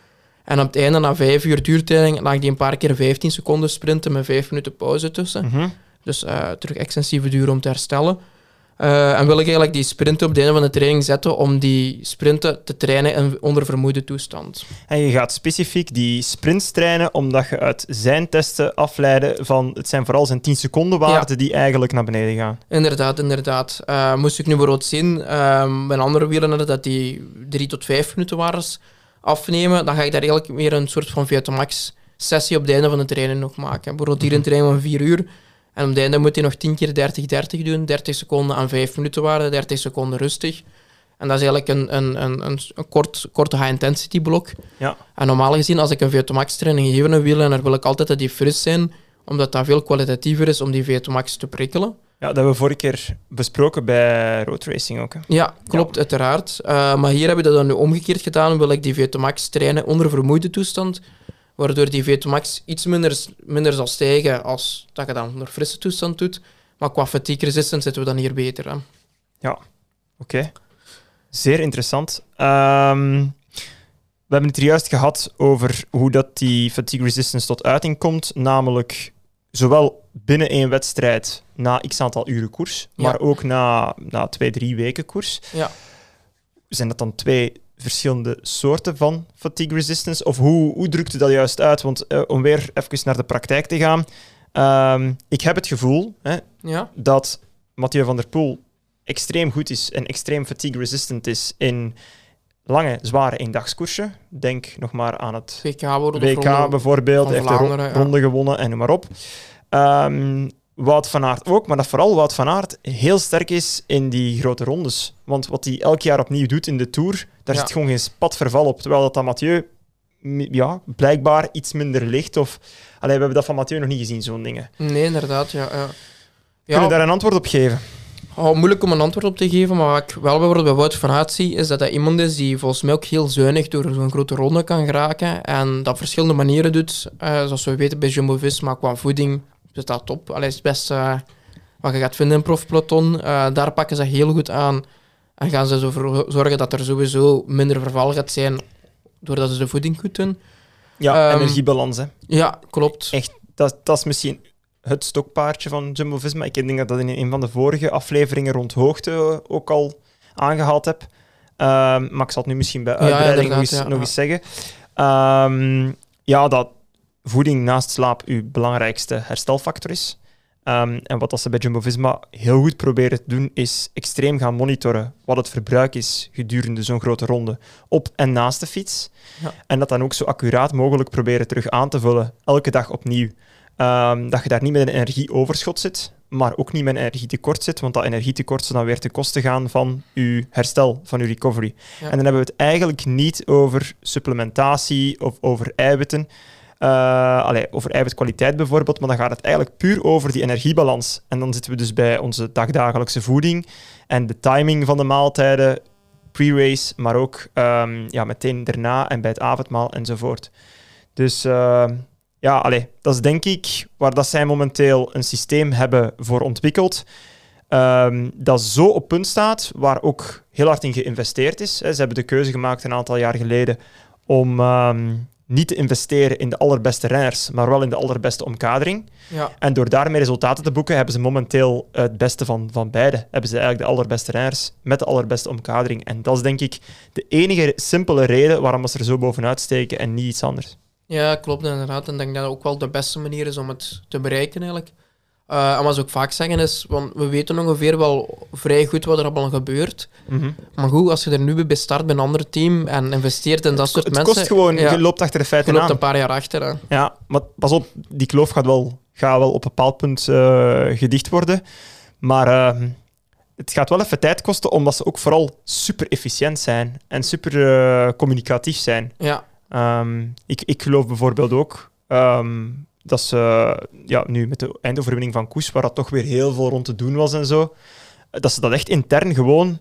En op het einde, na vijf uur duurtraining, lag die een paar keer 15 seconden sprinten met vijf minuten pauze tussen. Mhm. Dus uh, terug extensieve duur om te herstellen. Uh, en wil ik eigenlijk die sprinten op het einde van de training zetten om die sprinten te trainen in onder vermoeide toestand. En je gaat specifiek die sprints trainen omdat je uit zijn testen afleiden van het zijn vooral zijn 10 seconden waarden die eigenlijk naar beneden gaan. Inderdaad, inderdaad. Uh, moest ik nu bijvoorbeeld zien uh, bij andere wielrenners dat die 3 tot 5 minuten waren afnemen, dan ga ik daar eigenlijk meer een soort van Vietamax sessie op het einde van de training nog maken. Bijvoorbeeld hier een mhm. training van 4 uur. En op het einde moet hij nog 10 keer 30-30 doen. 30 seconden aan 5 minuten waarde, 30 seconden rustig. En dat is eigenlijk een, een, een, een, een kort, korte high-intensity blok. Ja. En normaal gezien, als ik een Vietamax training geef een wielrenner, wil ik altijd dat die fris zijn, omdat dat veel kwalitatiever is om die Vietamax te prikkelen. Ja, dat hebben we vorige keer besproken bij road racing ook. Hè? Ja, klopt, uiteraard. Uh, maar hier heb je dat dan nu omgekeerd gedaan. Wil ik die VTO Max trainen onder vermoeide toestand, waardoor die VTO Max iets minder, minder zal stijgen als dat je dan onder frisse toestand doet. Maar qua fatigue resistance zitten we dan hier beter. Hè? Ja, oké. Zeer interessant. Um, we hebben het er juist gehad over hoe dat die fatigue resistance tot uiting komt, namelijk zowel binnen één wedstrijd na x aantal uren koers, maar ook na, na twee, drie weken koers. Ja. Zijn dat dan twee verschillende soorten van fatigue resistance? Of hoe, hoe drukt u dat juist uit? Want uh, om weer even naar de praktijk te gaan. Uh, ik heb het gevoel hè, ja. dat Mathieu van der Poel extreem goed is en extreem fatigue resistant is in lange, zware eendagskoersen. Denk nog maar aan het WK, WK bijvoorbeeld. Hij heeft de ronde gewonnen en noem maar op. Um, Wout van Aert ook, maar dat vooral Wout van Aert heel sterk is in die grote rondes. Want wat hij elk jaar opnieuw doet in de Tour, daar Ja. zit gewoon geen spatverval op. Terwijl dat, dat Mathieu ja, blijkbaar iets minder ligt. Of, allee, we hebben dat van Mathieu nog niet gezien, zo'n dingen. Nee, inderdaad, ja. ja. Kunnen we daar een antwoord op geven? oh, moeilijk om een antwoord op te geven, maar wat ik wel bijvoorbeeld bij Wout van Aert zie, is dat hij iemand is die volgens mij ook heel zuinig door zo'n grote ronde kan geraken en dat op verschillende manieren doet. Eh, zoals we weten bij Jumbo-Visma, qua voeding is dat top. Allee, is best eh, wat je gaat vinden in profpeloton. Eh, daar pakken ze heel goed aan en gaan ze ervoor zorgen dat er sowieso minder verval gaat zijn doordat ze de voeding goed doen. Ja, Ehm, energiebalans. Hè. Ja, klopt. Echt, dat, dat is misschien het stokpaardje van Jumbo-Visma. Ik denk dat ik dat in een van de vorige afleveringen rond hoogte ook al aangehaald heb. Ehm, maar ik zal het nu misschien bij Ja, uitbreiding nog, eens, ja, nog ja. eens zeggen. Ehm, ja, dat voeding naast slaap uw belangrijkste herstelfactor is. Ehm, en wat dat ze bij Jumbo-Visma heel goed proberen te doen, is extreem gaan monitoren wat het verbruik is gedurende zo'n grote ronde op en naast de fiets. Ja. En dat dan ook zo accuraat mogelijk proberen terug aan te vullen, elke dag opnieuw. Ehm, dat je daar niet met een energieoverschot zit, maar ook niet met een energietekort zit, want dat energietekort zou dan weer ten koste gaan van je herstel, van je recovery. Ja. En dan hebben we het eigenlijk niet over supplementatie of over eiwitten, allee, over eiwitkwaliteit bijvoorbeeld, maar dan gaat het eigenlijk puur over die energiebalans. En dan zitten we dus bij onze dagdagelijkse voeding en de timing van de maaltijden, pre-race, maar ook ehm, ja, meteen daarna en bij het avondmaal enzovoort. Dus ehm, ja, allee, dat is denk ik waar dat zij momenteel een systeem hebben voor ontwikkeld. ehm, dat zo op punt staat, waar ook heel hard in geïnvesteerd is. Ze hebben de keuze gemaakt een aantal jaar geleden om niet te investeren in de allerbeste renners, maar wel in de allerbeste omkadering. Ja. En door daarmee resultaten te boeken, hebben ze momenteel het beste van, van beide. Hebben ze eigenlijk de allerbeste renners met de allerbeste omkadering. En dat is denk ik de enige simpele reden waarom ze er zo bovenuit steken en niet iets anders. Ja, klopt inderdaad. En ik denk dat dat ook wel de beste manier is om het te bereiken eigenlijk. Eh, en wat ze ook vaak zeggen is, want we weten ongeveer wel vrij goed wat er allemaal gebeurt. Maar goed, als je er nu bij start bij een ander team en investeert in dat soort Het mensen... kost gewoon, ja, je loopt achter de je feiten loopt aan. een paar jaar achter. Hè. Ja, maar pas op, die kloof gaat wel, gaat wel op een bepaald punt eh, gedicht worden. Maar eh, het gaat wel even tijd kosten, omdat ze ook vooral super efficiënt zijn en super eh, communicatief zijn. Ja, Ehm, ik, ik geloof bijvoorbeeld ook ehm, dat ze ja, nu met de eindoverwinning van Koes, waar dat toch weer heel veel rond te doen was en zo, dat ze dat echt intern gewoon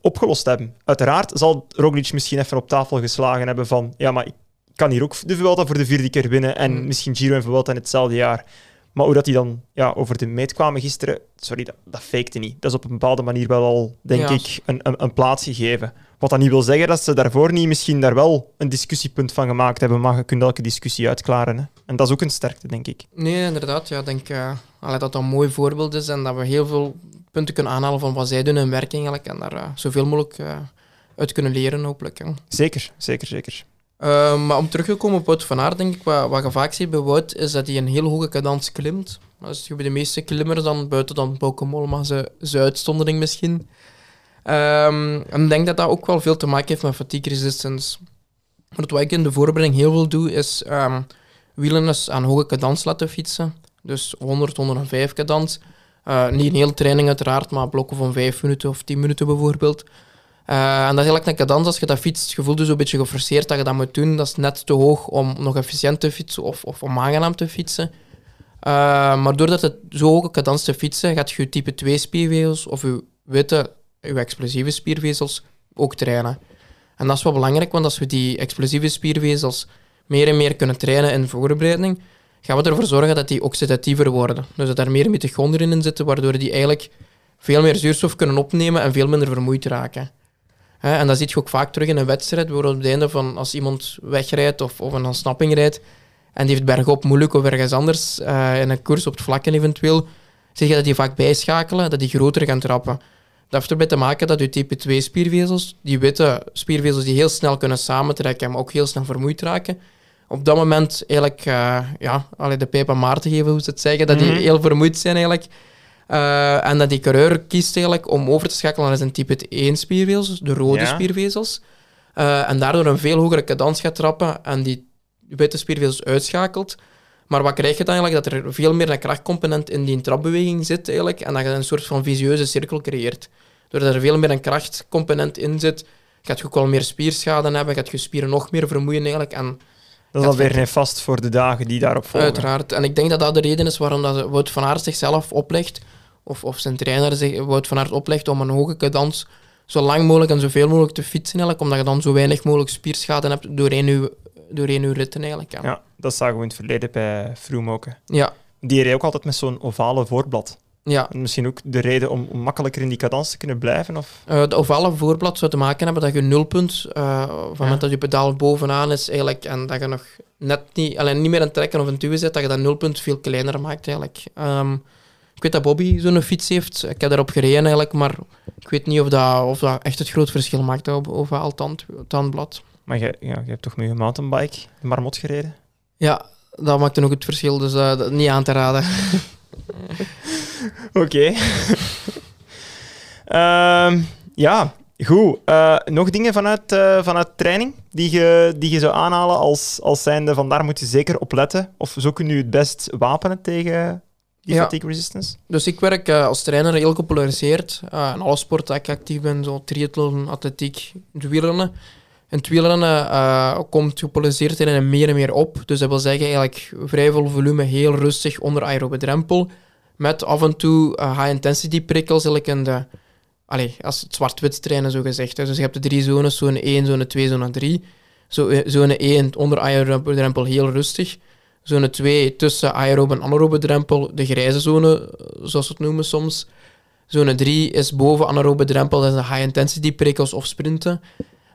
opgelost hebben. Uiteraard zal Roglic misschien even op tafel geslagen hebben van ja, maar ik kan hier ook de Vuelta voor de vierde keer winnen en Mm. misschien Giro en Vuelta in hetzelfde jaar. Maar hoe dat die dan ja, over de meet kwamen gisteren, sorry, dat, dat fakte niet. Dat is op een bepaalde manier wel al, denk Ja. ik, een, een, een plaats gegeven. Wat dat niet wil zeggen dat ze daarvoor niet misschien daar wel een discussiepunt van gemaakt hebben, maar je kunt elke discussie uitklaren. Hè. En dat is ook een sterkte, denk ik. nee, inderdaad. Ja, ik denk allee, dat dat een mooi voorbeeld is en dat we heel veel punten kunnen aanhalen van wat zij doen werking eigenlijk en daar eh, zoveel mogelijk eh, uit kunnen leren, hopelijk. Hè. Zeker, zeker, zeker. Eh, maar om terug te komen op Wout van Aert, denk ik, wat, wat je vaak ziet bij Wout, is dat hij een heel hoge cadans klimt. Dat is bij de meeste klimmers dan, buiten dan Mollema, ze, ze uitzondering misschien. Ehm, en ik denk dat dat ook wel veel te maken heeft met fatigue resistance. Wat ik in de voorbereiding heel veel doe, is ehm wielrenners aan hoge cadans laten fietsen. Dus 100, 105 cadans. Eh, niet een hele training uiteraard, maar blokken van 5 minuten of 10 minuten bijvoorbeeld. Eh, en dat is eigenlijk een cadans, als je dat fietst, je voelt je zo'n beetje geforceerd dat je dat moet doen. Dat is net te hoog om nog efficiënt te fietsen of, of om aangenaam te fietsen. Eh, maar doordat het zo hoge cadans te fietsen, gaat je je type 2 spiervezels of je witte, je explosieve spiervezels ook trainen. En dat is wel belangrijk, want als we die explosieve spiervezels meer en meer kunnen trainen in voorbereiding, gaan we ervoor zorgen dat die oxidatiever worden. Dus dat er meer mitochondriën in zitten, waardoor die eigenlijk veel meer zuurstof kunnen opnemen en veel minder vermoeid raken. Hè, en dat zie je ook vaak terug in een wedstrijd, bijvoorbeeld op het einde van als iemand wegrijdt of, of een ontsnapping rijdt en die heeft bergop moeilijk of ergens anders eh, in een koers op het vlakken eventueel, zie je dat die vaak bijschakelen, dat die groter gaan trappen. Dat heeft erbij te maken dat je type 2 spiervezels, die witte spiervezels die heel snel kunnen samentrekken, maar ook heel snel vermoeid raken, op dat moment eigenlijk eh, ja, de pijp aan Maarten geven, hoe ze het zeggen, dat die Mhm. heel vermoeid zijn eigenlijk. Eh, en dat die coureur kiest eigenlijk om over te schakelen naar zijn type 1 spiervezels, de rode Ja. spiervezels. Eh, en daardoor een veel hogere cadans gaat trappen en die witte spiervezels uitschakelt. Maar wat krijg je dan eigenlijk? Dat er veel meer een krachtcomponent in die trapbeweging zit eigenlijk, en dat je een soort van visieuze cirkel creëert. Doordat er veel meer een krachtcomponent in zit, gaat je ook wel meer spierschade hebben, gaat je spieren nog meer vermoeien eigenlijk. En dat is alweer vast voor de dagen die daarop volgen. Uiteraard. En ik denk dat dat de reden is waarom dat Wout van Aert zichzelf oplegt, of, of zijn trainer zich, Wout van Aert oplegt om een hoge cadans zo lang mogelijk en zoveel mogelijk te fietsen, eigenlijk, omdat je dan zo weinig mogelijk spierschade hebt doorheen je, doorheen je ritten. Eigenlijk, ja. ja, dat zagen we in het verleden bij Froome ook. Ja. Die reed ook altijd met zo'n ovale voorblad. Ja. Misschien ook de reden om, makkelijker in die cadans te kunnen blijven? Of? Uh, het ovale voorblad zou te maken hebben dat je nulpunt, uh, van het moment dat je pedaal bovenaan is eigenlijk, en dat je nog net niet, alleen niet meer een trekken of een duwen zet, dat je dat nulpunt veel kleiner maakt eigenlijk. Um, ik weet dat Bobby zo'n fiets heeft. Ik heb daarop gereden eigenlijk, maar ik weet niet of dat, of dat echt het groot verschil maakt op ovaal tand, tandblad. Maar je, ja, je hebt toch nu een mountainbike, de marmot gereden? Ja, dat maakte nog het verschil, dus uh, niet aan te raden. Oké. um, ja, goed. Uh, nog dingen vanuit, uh, vanuit training die je, die je zou aanhalen als, als zijnde van daar moet je zeker op letten? Of zo kun je het best wapenen tegen die ja. fatigue resistance? Dus ik werk uh, als trainer heel gepolariseerd. in alle sporten ik actief ben, zo triathlon, atletiek, wielrennen. En het wielrennen uh, komt gepolariseerd in meer en meer op. Dus dat wil zeggen eigenlijk vrij veel volume, heel rustig onder aerobe drempel met af en toe high-intensity prikkels, in de, allez, als het zwart-wit trainen zo gezegd. Dus je hebt de drie zones, zone 1, zone 2, zone 3. Zo, eh, zone 1 onder aerobe drempel heel rustig. Zone 2 tussen aerobe en anaerobe drempel, de grijze zone, zoals we het noemen soms. Zone 3 is boven anaerobe drempel, dat is de high-intensity prikkels of sprinten.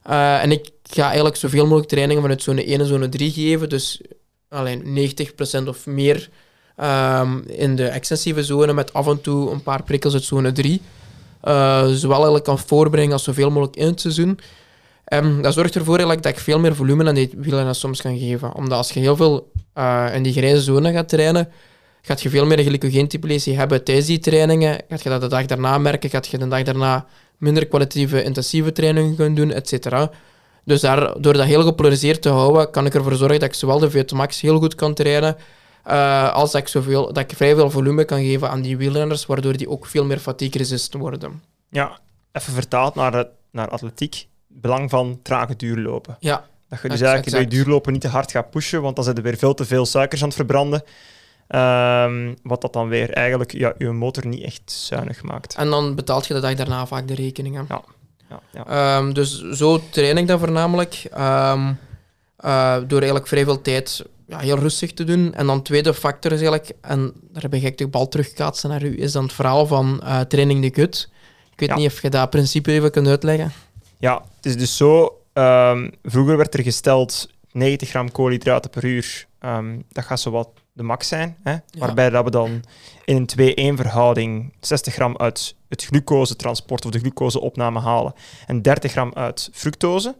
Uh, en ik ga eigenlijk zoveel mogelijk trainingen vanuit zone 1 en zone 3 geven, dus alleen 90% of meer Ehm, in de extensieve zone met af en toe een paar prikkels uit zone 3. Uh, eh, zowel eigenlijk kan voorbrengen als zoveel mogelijk in het seizoen. Um, dat zorgt ervoor eigenlijk dat ik veel meer volume aan die wielen soms kan geven. Omdat als je heel veel uh, in die grijze zone gaat trainen, gaat je veel meer glycogeentypulatie hebben tijdens die trainingen. Gaat je dat de dag daarna merken, gaat je de dag daarna minder kwalitatieve intensieve trainingen kunnen doen, etc. Dus daar, door dat heel gepolariseerd te houden, kan ik ervoor zorgen dat ik zowel de VO2 max heel goed kan trainen, uh, als dat ik, zoveel, dat ik vrij veel volume kan geven aan die wielrenners, waardoor die ook veel meer fatigue-resistent worden. Ja, even vertaald naar, naar atletiek. Belang van trage duurlopen. Ja. Dat je dus eigenlijk bij duurlopen niet te hard gaat pushen, want dan zijn er weer veel te veel suikers aan het verbranden. Um, wat dat dan weer eigenlijk ja, je motor niet echt zuinig maakt. En dan betaalt je de dag daarna vaak de rekeningen. Ja. ja, ja. Um, dus zo train ik dat voornamelijk. Um, uh, door eigenlijk vrij veel tijd ja, heel rustig te doen. En dan tweede factor is eigenlijk, en daar heb ik de bal terugkaatsen naar u, is dan het verhaal van uh, training de gut. Ik weet niet of je dat principe even kunt uitleggen. Ja, het is dus zo, um, vroeger werd er gesteld 90 gram koolhydraten per uur. Um, dat gaat zo wat de max zijn. Hè? Waarbij dat we dan in een 2-1 verhouding 60 gram uit het glucosetransport of de glucoseopname halen en 30 gram uit fructose.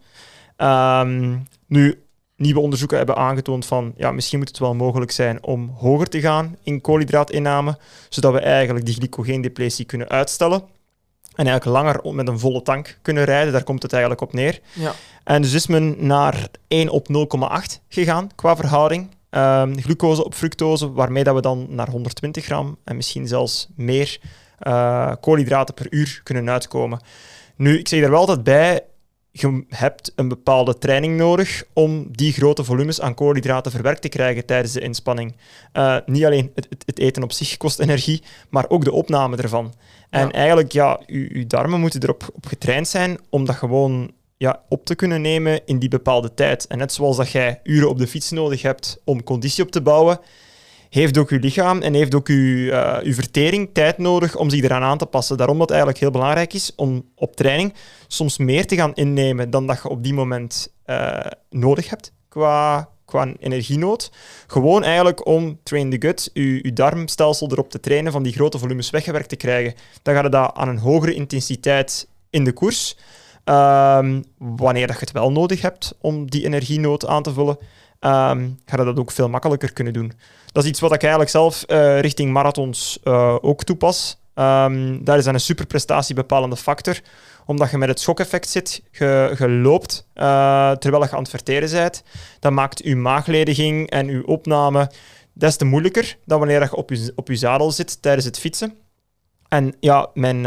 Um, nu, nieuwe onderzoeken hebben aangetoond van ja, misschien moet het wel mogelijk zijn om hoger te gaan in koolhydraatinname, zodat we eigenlijk die glycogeendepletie kunnen uitstellen. En eigenlijk langer met een volle tank kunnen rijden. Daar komt het eigenlijk op neer. Ja. En dus is men naar 1 op 0,8 gegaan qua verhouding. Um, glucose op fructose, waarmee dat we dan naar 120 gram en misschien zelfs meer uh, koolhydraten per uur kunnen uitkomen. Nu, ik zeg er wel altijd bij, je hebt een bepaalde training nodig om die grote volumes aan koolhydraten verwerkt te krijgen tijdens de inspanning. Uh, niet alleen het, het, eten op zich kost energie, maar ook de opname ervan. En eigenlijk, ja, je, darmen moeten erop op getraind zijn om dat gewoon ja, op te kunnen nemen in die bepaalde tijd. En net zoals dat jij uren op de fiets nodig hebt om conditie op te bouwen, heeft ook uw lichaam en heeft ook uw, uh, uw vertering tijd nodig om zich eraan aan te passen. Daarom dat het eigenlijk heel belangrijk is om op training soms meer te gaan innemen dan dat je op die moment uh, nodig hebt qua, qua energienood. Gewoon eigenlijk om train the gut, je, je darmstelsel erop te trainen van die grote volumes weggewerkt te krijgen. Dan gaat het dat aan een hogere intensiteit in de koers. Um, wanneer dat je het wel nodig hebt om die energienood aan te vullen, um, ga je dat ook veel makkelijker kunnen doen. Dat is iets wat ik eigenlijk zelf uh, richting marathons uh, ook toepas. Um, daar is dan een superprestatie bepalende factor, omdat je met het schokeffect zit, je, je loopt uh, terwijl je aan het verteren bent. Dat maakt je maaglediging en je opname des te moeilijker dan wanneer je op je, op je zadel zit tijdens het fietsen. En ja, mijn,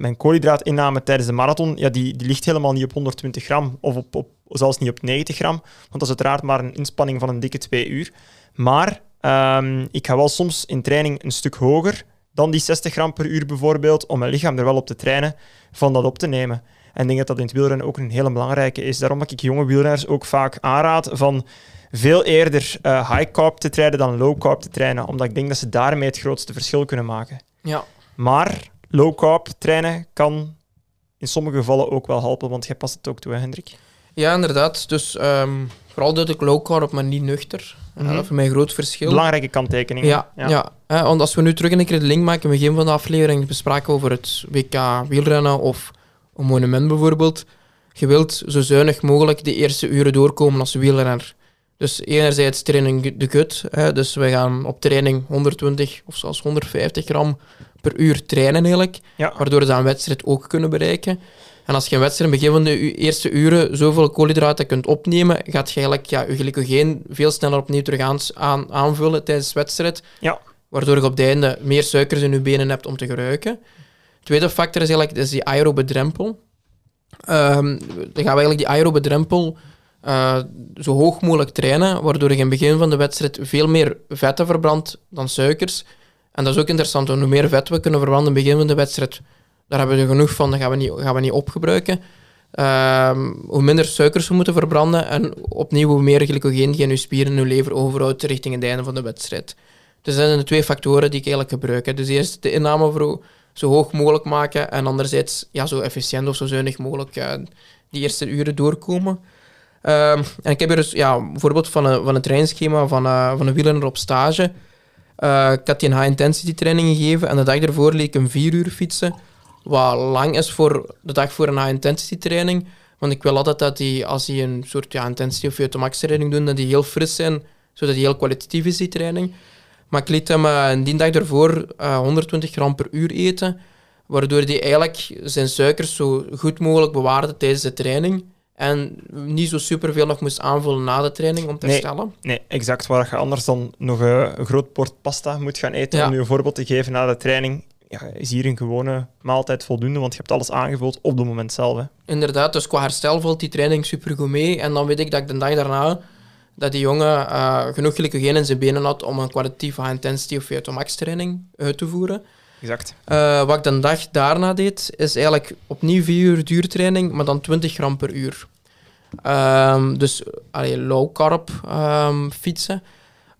mijn koolhydraatinname tijdens de marathon, ja, die, die ligt helemaal niet op 120 gram of op, op, zelfs niet op 90 gram, want dat is uiteraard maar een inspanning van een dikke twee uur. Maar um, ik ga wel soms in training een stuk hoger dan die 60 gram per uur bijvoorbeeld, om mijn lichaam er wel op te trainen van dat op te nemen. En ik denk dat dat in het wielrennen ook een hele belangrijke is. Daarom dat ik jonge wielrenners ook vaak aanraad van veel eerder uh, high carb te trainen dan low carb te trainen, omdat ik denk dat ze daarmee het grootste verschil kunnen maken. Ja. Maar low carb trainen kan in sommige gevallen ook wel helpen, want jij past het ook toe, hè, Hendrik? Ja, inderdaad. Dus um, vooral duidelijk low carb, maar niet nuchter. Mm -hmm. Dat is voor mij een groot verschil. Belangrijke kanttekening. Ja, ja. ja. want als we nu terug een keer de link maken, in het begin van de aflevering bespraken over het WK wielrennen of een monument bijvoorbeeld. Je wilt zo zuinig mogelijk de eerste uren doorkomen als wielrenner. Dus enerzijds training de kut. Hè, dus we gaan op training 120 of zelfs 150 gram per uur trainen eigenlijk. Ja. Waardoor ze een wedstrijd ook kunnen bereiken. En als je een wedstrijd in het begin van de eerste uren zoveel koolhydraten kunt opnemen, gaat je eigenlijk ja, je glycogeen veel sneller opnieuw terug aan, aan, aanvullen tijdens de wedstrijd. Ja. Waardoor je op het einde meer suikers in je benen hebt om te gebruiken. Tweede factor is eigenlijk is die aerobe drempel. Um, dan gaan we eigenlijk die aerobe drempel uh, zo hoog mogelijk trainen, waardoor je in het begin van de wedstrijd veel meer vetten verbrandt dan suikers. En dat is ook interessant, want hoe meer vet we kunnen verbranden in het begin van de wedstrijd, daar hebben we genoeg van, dat gaan we niet, gaan we niet opgebruiken. Um, hoe minder suikers we moeten verbranden en opnieuw hoe meer glycogeen je in je spieren en je lever overhoudt richting het einde van de wedstrijd. Dus dat zijn de twee factoren die ik eigenlijk gebruik. Dus eerst de inname zo hoog mogelijk maken en anderzijds ja, zo efficiënt of zo zuinig mogelijk uh, die eerste uren doorkomen. Um, en ik heb hier dus ja, een voorbeeld van een, van een trainingsschema van, uh, van een wielrenner op stage. Uh, ik had die een high-intensity training gegeven en de dag ervoor leek ik een vier uur fietsen. Wat lang is voor de dag voor een high-intensity training. Want ik wil altijd dat die, als die een soort ja, intensity of max training doen, dat die heel fris zijn, zodat die heel kwalitatief is, die training. Maar ik liet hem uh, die dag ervoor 120 gram per uur eten, waardoor hij eigenlijk zijn suikers zo goed mogelijk bewaarde tijdens de training. En niet zo superveel nog moest aanvullen na de training om te nee, herstellen. Nee, exact. Waar je anders dan nog een, groot bord pasta moet gaan eten Ja. om je een voorbeeld te geven na de training, ja, is hier een gewone maaltijd voldoende, want je hebt alles aangevuld op het moment zelf. Hè. Inderdaad, dus qua herstel valt die training supergoed mee. En dan weet ik dat ik de dag daarna dat die jongen eh, genoeg glycogeen in zijn benen had om een kwalitatieve high-intensity of VO2 max training uit te voeren. Exact. Eh, wat ik de dag daarna deed, is eigenlijk opnieuw 4 uur duurtraining, maar dan 20 gram per uur. Ehm, dus allee, low carb ehm, fietsen.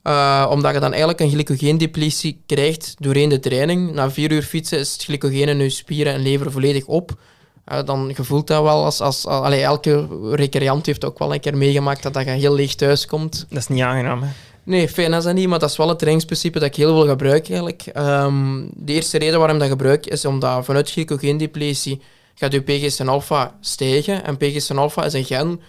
Eh, omdat je dan eigenlijk een glycogeendepletie krijgt doorheen de training. Na 4 uur fietsen is het glycogeen in je spieren en lever volledig op. Uh, dan gevoelt dat wel als... als allee, elke recreant heeft ook wel een keer meegemaakt dat, dat je heel leeg thuis komt. Dat is niet aangenaam. Hè. Nee, fijn is dat niet, maar dat is wel het trainingsprincipe dat ik heel veel gebruik eigenlijk. Um, de eerste reden waarom dat gebruik is omdat vanuit glycogeendepletie gaat je PGSN-alpha stijgen. En PGSN-alpha is een gen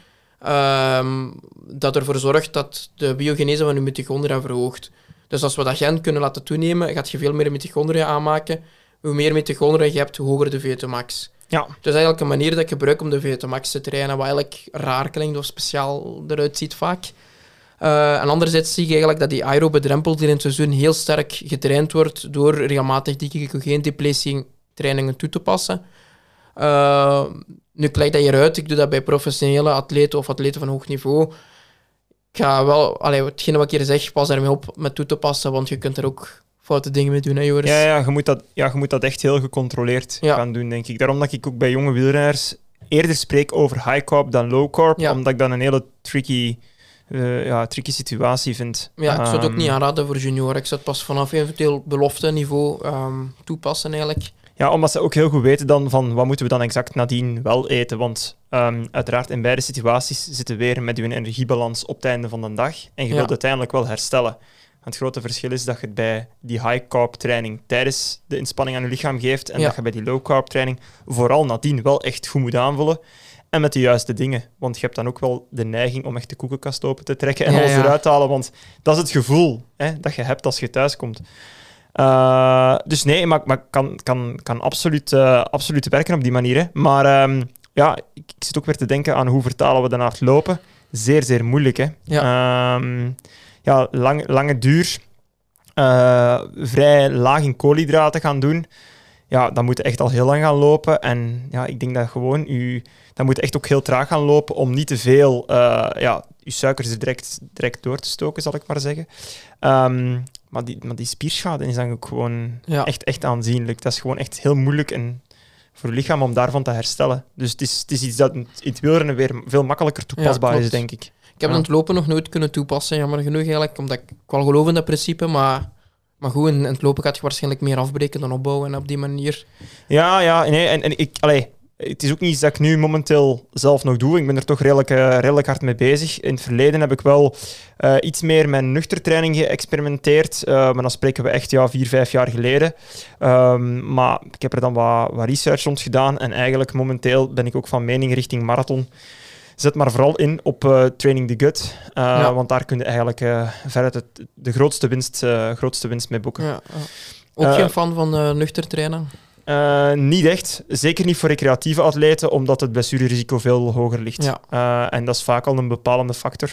um, dat ervoor zorgt dat de biogenese van je mitochondria verhoogt. Dus als we dat gen kunnen laten toenemen, gaat je veel meer mitochondria aanmaken. Hoe meer mitochondria je hebt, hoe hoger de VO2 max. Ja. Dus eigenlijk een manier dat ik gebruik om de VO2 max te trainen, wat eigenlijk raar klinkt of speciaal eruit ziet vaak. Uh, en anderzijds zie je eigenlijk dat die aerobe drempel die in het seizoen heel sterk getraind wordt door regelmatig die glycogeendepletie trainingen toe te passen. Uh, nu klijkt dat hieruit, ik doe dat bij professionele atleten of atleten van hoog niveau. Ik ga wel, allee, hetgene wat ik hier zeg, pas daarmee op met toe te passen, want je kunt er ook foute dingen mee doen, hè Joris? Ja, ja, je moet dat, ja, je moet dat echt heel gecontroleerd Ja. gaan doen, denk ik. Daarom dat ik ook bij jonge wielrenners eerder spreek over high carb dan low carb, Ja. omdat ik dat een hele tricky, eh, ja, tricky situatie vind. Ja, ik zou het ook Ehm, niet aanraden voor junior. Ik zou het pas vanaf eventueel belofte niveau ehm, toepassen eigenlijk. Ja, omdat ze ook heel goed weten dan van wat moeten we dan exact nadien wel eten. Want ehm, uiteraard in beide situaties zitten we weer met je energiebalans op het einde van de dag. En je Ja. wilt uiteindelijk wel herstellen. Het grote verschil is dat je het bij die high carb training tijdens de inspanning aan je lichaam geeft. En Ja. dat je bij die low carb training vooral nadien wel echt goed moet aanvullen. En met de juiste dingen. Want je hebt dan ook wel de neiging om echt de koekenkast open te trekken en Ja, alles eruit te halen. Want dat is het gevoel hè, dat je hebt als je thuis komt. Uh, dus nee, maar, maar kan, kan, kan absoluut, uh, absoluut werken op die manier. Hè. Maar um, ja, ik, ik, zit ook weer te denken aan hoe vertalen we naar het lopen. Zeer, zeer moeilijk. Hè. Ja. Um, ja, lang, lange duur. eh, vrij laag in koolhydraten gaan doen, ja, dan moet je echt al heel lang gaan lopen. En ja, ik denk dat gewoon u, dan moet je echt ook heel traag gaan lopen om niet te veel ja, je suikers er direct, direct door te stoken, zal ik maar zeggen. Um, maar, die, maar die spierschade is dan ook gewoon Ja. echt, echt aanzienlijk. Dat is gewoon echt heel moeilijk en voor je lichaam om daarvan te herstellen. Dus het is, het is iets dat in het wielrennen weer veel makkelijker toepasbaar is, denk ik. Ik heb Ja. het lopen nog nooit kunnen toepassen, jammer genoeg eigenlijk, omdat ik wel geloof in dat principe, maar, maar goed, in, in het lopen gaat je waarschijnlijk meer afbreken dan opbouwen en op die manier. Ja, ja, nee, en, en ik, allee, het is ook niet iets dat ik nu momenteel zelf nog doe. Ik ben er toch redelijk, eh, redelijk hard mee bezig. In het verleden heb ik wel eh, iets meer met nuchtertraining geëxperimenteerd, eh, maar dan spreken we echt ja, vier, vijf jaar geleden. Ehm, maar ik heb er dan wat, wat research rond gedaan en eigenlijk momenteel ben ik ook van mening richting marathon. Zet maar vooral in op Training the Gut, Ja. want daar kun je eigenlijk veruit het, de grootste winst, grootste winst mee boeken. Ja. Ook geen fan van nuchter trainen. Eh, niet echt. Zeker niet voor recreatieve atleten, omdat het blessurerisico veel hoger ligt. Ja. Eh, en dat is vaak al een bepalende factor.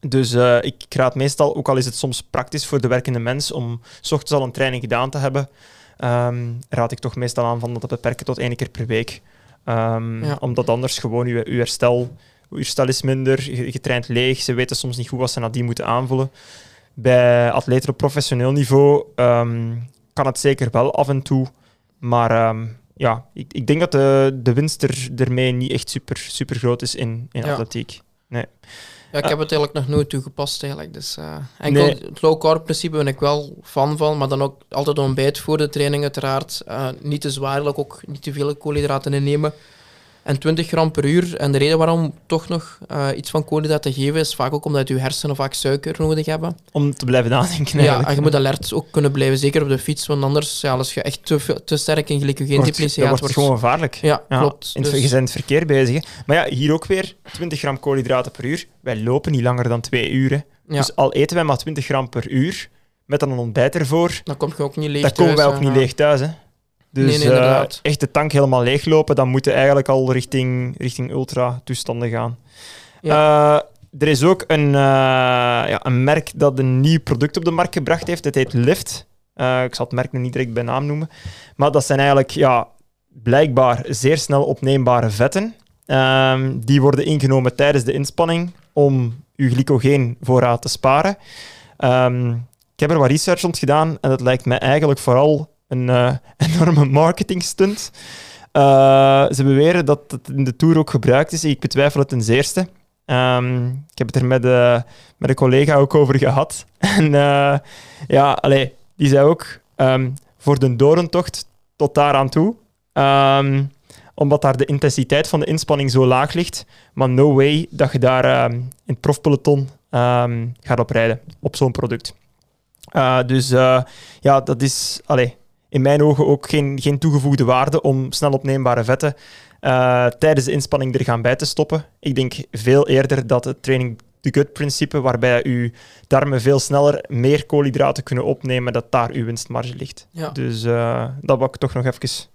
Dus eh, ik raad meestal, ook al is het soms praktisch voor de werkende mens, om s ochtends al een training gedaan te hebben, ehm, raad ik toch meestal aan van dat te beperken tot één keer per week. Ehm, Ja. Omdat anders gewoon je, je herstel, je herstel is minder, je, je traint leeg, ze weten soms niet goed wat ze nadien moeten aanvullen. Bij atleten op professioneel niveau ehm, kan het zeker wel af en toe, maar ehm, ja, ik, ik denk dat de, de winst er, ermee niet echt super, super groot is in, in Ja. atletiek. Ja, ik heb het eigenlijk nog nooit toegepast eigenlijk. Dus, eh, enkel Nee. het low carb principe ben ik wel fan van, maar dan ook altijd ontbijt voor de training uiteraard. Eh, niet te zwaarlijk, ook niet te veel koolhydraten innemen. En 20 gram per uur. En de reden waarom toch nog eh, iets van koolhydraten geven is vaak ook omdat je hersenen vaak suiker nodig hebben. Om te blijven nadenken Ja, en je moet alert ook kunnen blijven, zeker op de fiets, want anders, ja, als je echt te, te sterk in glycogeen wordt, depletie dat gaat, wordt gewoon gevaarlijk. Ja, Ja, klopt. In het, Dus- Je bent in het verkeer bezig. hè. Maar ja, hier ook weer 20 gram koolhydraten per uur. Wij lopen niet langer dan twee uur. hè. ja, Dus al eten wij maar 20 gram per uur, met dan een ontbijt ervoor, dan kom je ook niet leeg dan komen wij thuis, ook niet leeg thuis. Hè. Dus Nee, nee, eh, echt de tank helemaal leeglopen, dan moeten eigenlijk al richting, richting ultra-toestanden gaan. Eh, er is ook een, eh, ja, een merk dat een nieuw product op de markt gebracht heeft. Het heet Lift. Ik zal het merk nog niet direct bij naam noemen. Maar dat zijn eigenlijk ja, blijkbaar zeer snel opneembare vetten. Ehm, die worden ingenomen tijdens de inspanning om uw glycogeenvoorraad te sparen. Ehm, ik heb er wat research rond gedaan en dat lijkt mij eigenlijk vooral een eh, enorme marketing stunt. Eh, ze beweren dat het in de Tour ook gebruikt is. Ik betwijfel het ten zeerste. Ehm, ik heb het er met, eh, met een collega ook over gehad. En ja, allee, die zei ook, ehm, voor de dorentocht tot daaraan toe, ehm, omdat daar de intensiteit van de inspanning zo laag ligt, maar no way dat je daar ehm, in het profpeloton ehm, gaat oprijden op zo'n product. Dus ja, dat is allee, in mijn ogen ook geen, geen toegevoegde waarde om snel opneembare vetten eh, tijdens de inspanning er gaan bij te stoppen. Ik denk veel eerder dat het training the gut principe, waarbij uw darmen veel sneller meer koolhydraten kunnen opnemen, dat daar uw winstmarge ligt. Ja. Dus eh, dat wil ik toch nog even...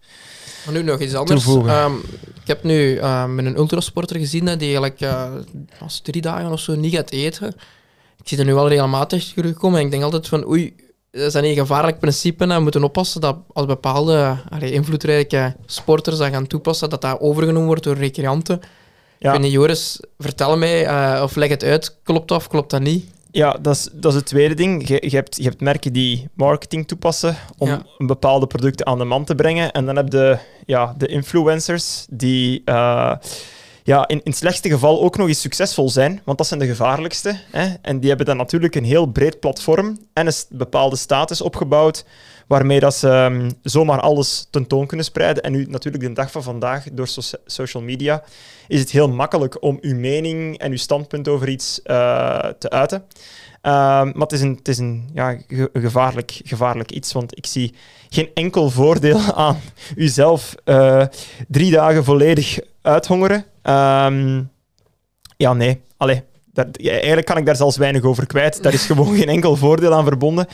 Maar nu nog iets anders. Ehm, ik heb nu eh, met een ultrasporter gezien die eigenlijk eh, als drie dagen of zo niet gaat eten. Ik zie er nu wel regelmatig terugkomen en ik denk altijd van oei, dat dan een gevaarlijk principe en we moeten oppassen dat als bepaalde allee, invloedrijke sporters dat gaan toepassen, dat dat overgenomen wordt door recreanten. Ja. Ik Joris, vertel mij eh, of leg het uit, klopt dat of klopt dat niet? Ja, dat is, dat is het tweede ding. Je, je, hebt, je hebt merken die marketing toepassen om Ja. een bepaalde producten aan de man te brengen. En dan heb je ja, de influencers die eh, ja, in, in het slechtste geval ook nog eens succesvol zijn, want dat zijn de gevaarlijkste. Hè? En die hebben dan natuurlijk een heel breed platform en een bepaalde status opgebouwd waarmee dat ze ehm, zomaar alles tentoon kunnen spreiden. En nu natuurlijk de dag van vandaag, door socia- social media, is het heel makkelijk om uw mening en uw standpunt over iets eh, te uiten. Ehm, maar het is een, het is een ja, ge- gevaarlijk, gevaarlijk iets, want ik zie geen enkel voordeel aan uzelf eh, drie dagen volledig uithongeren. Ehm, ja, nee. Allee, daar, ja, eigenlijk kan ik daar zelfs weinig over kwijt. Daar is gewoon geen enkel voordeel aan verbonden.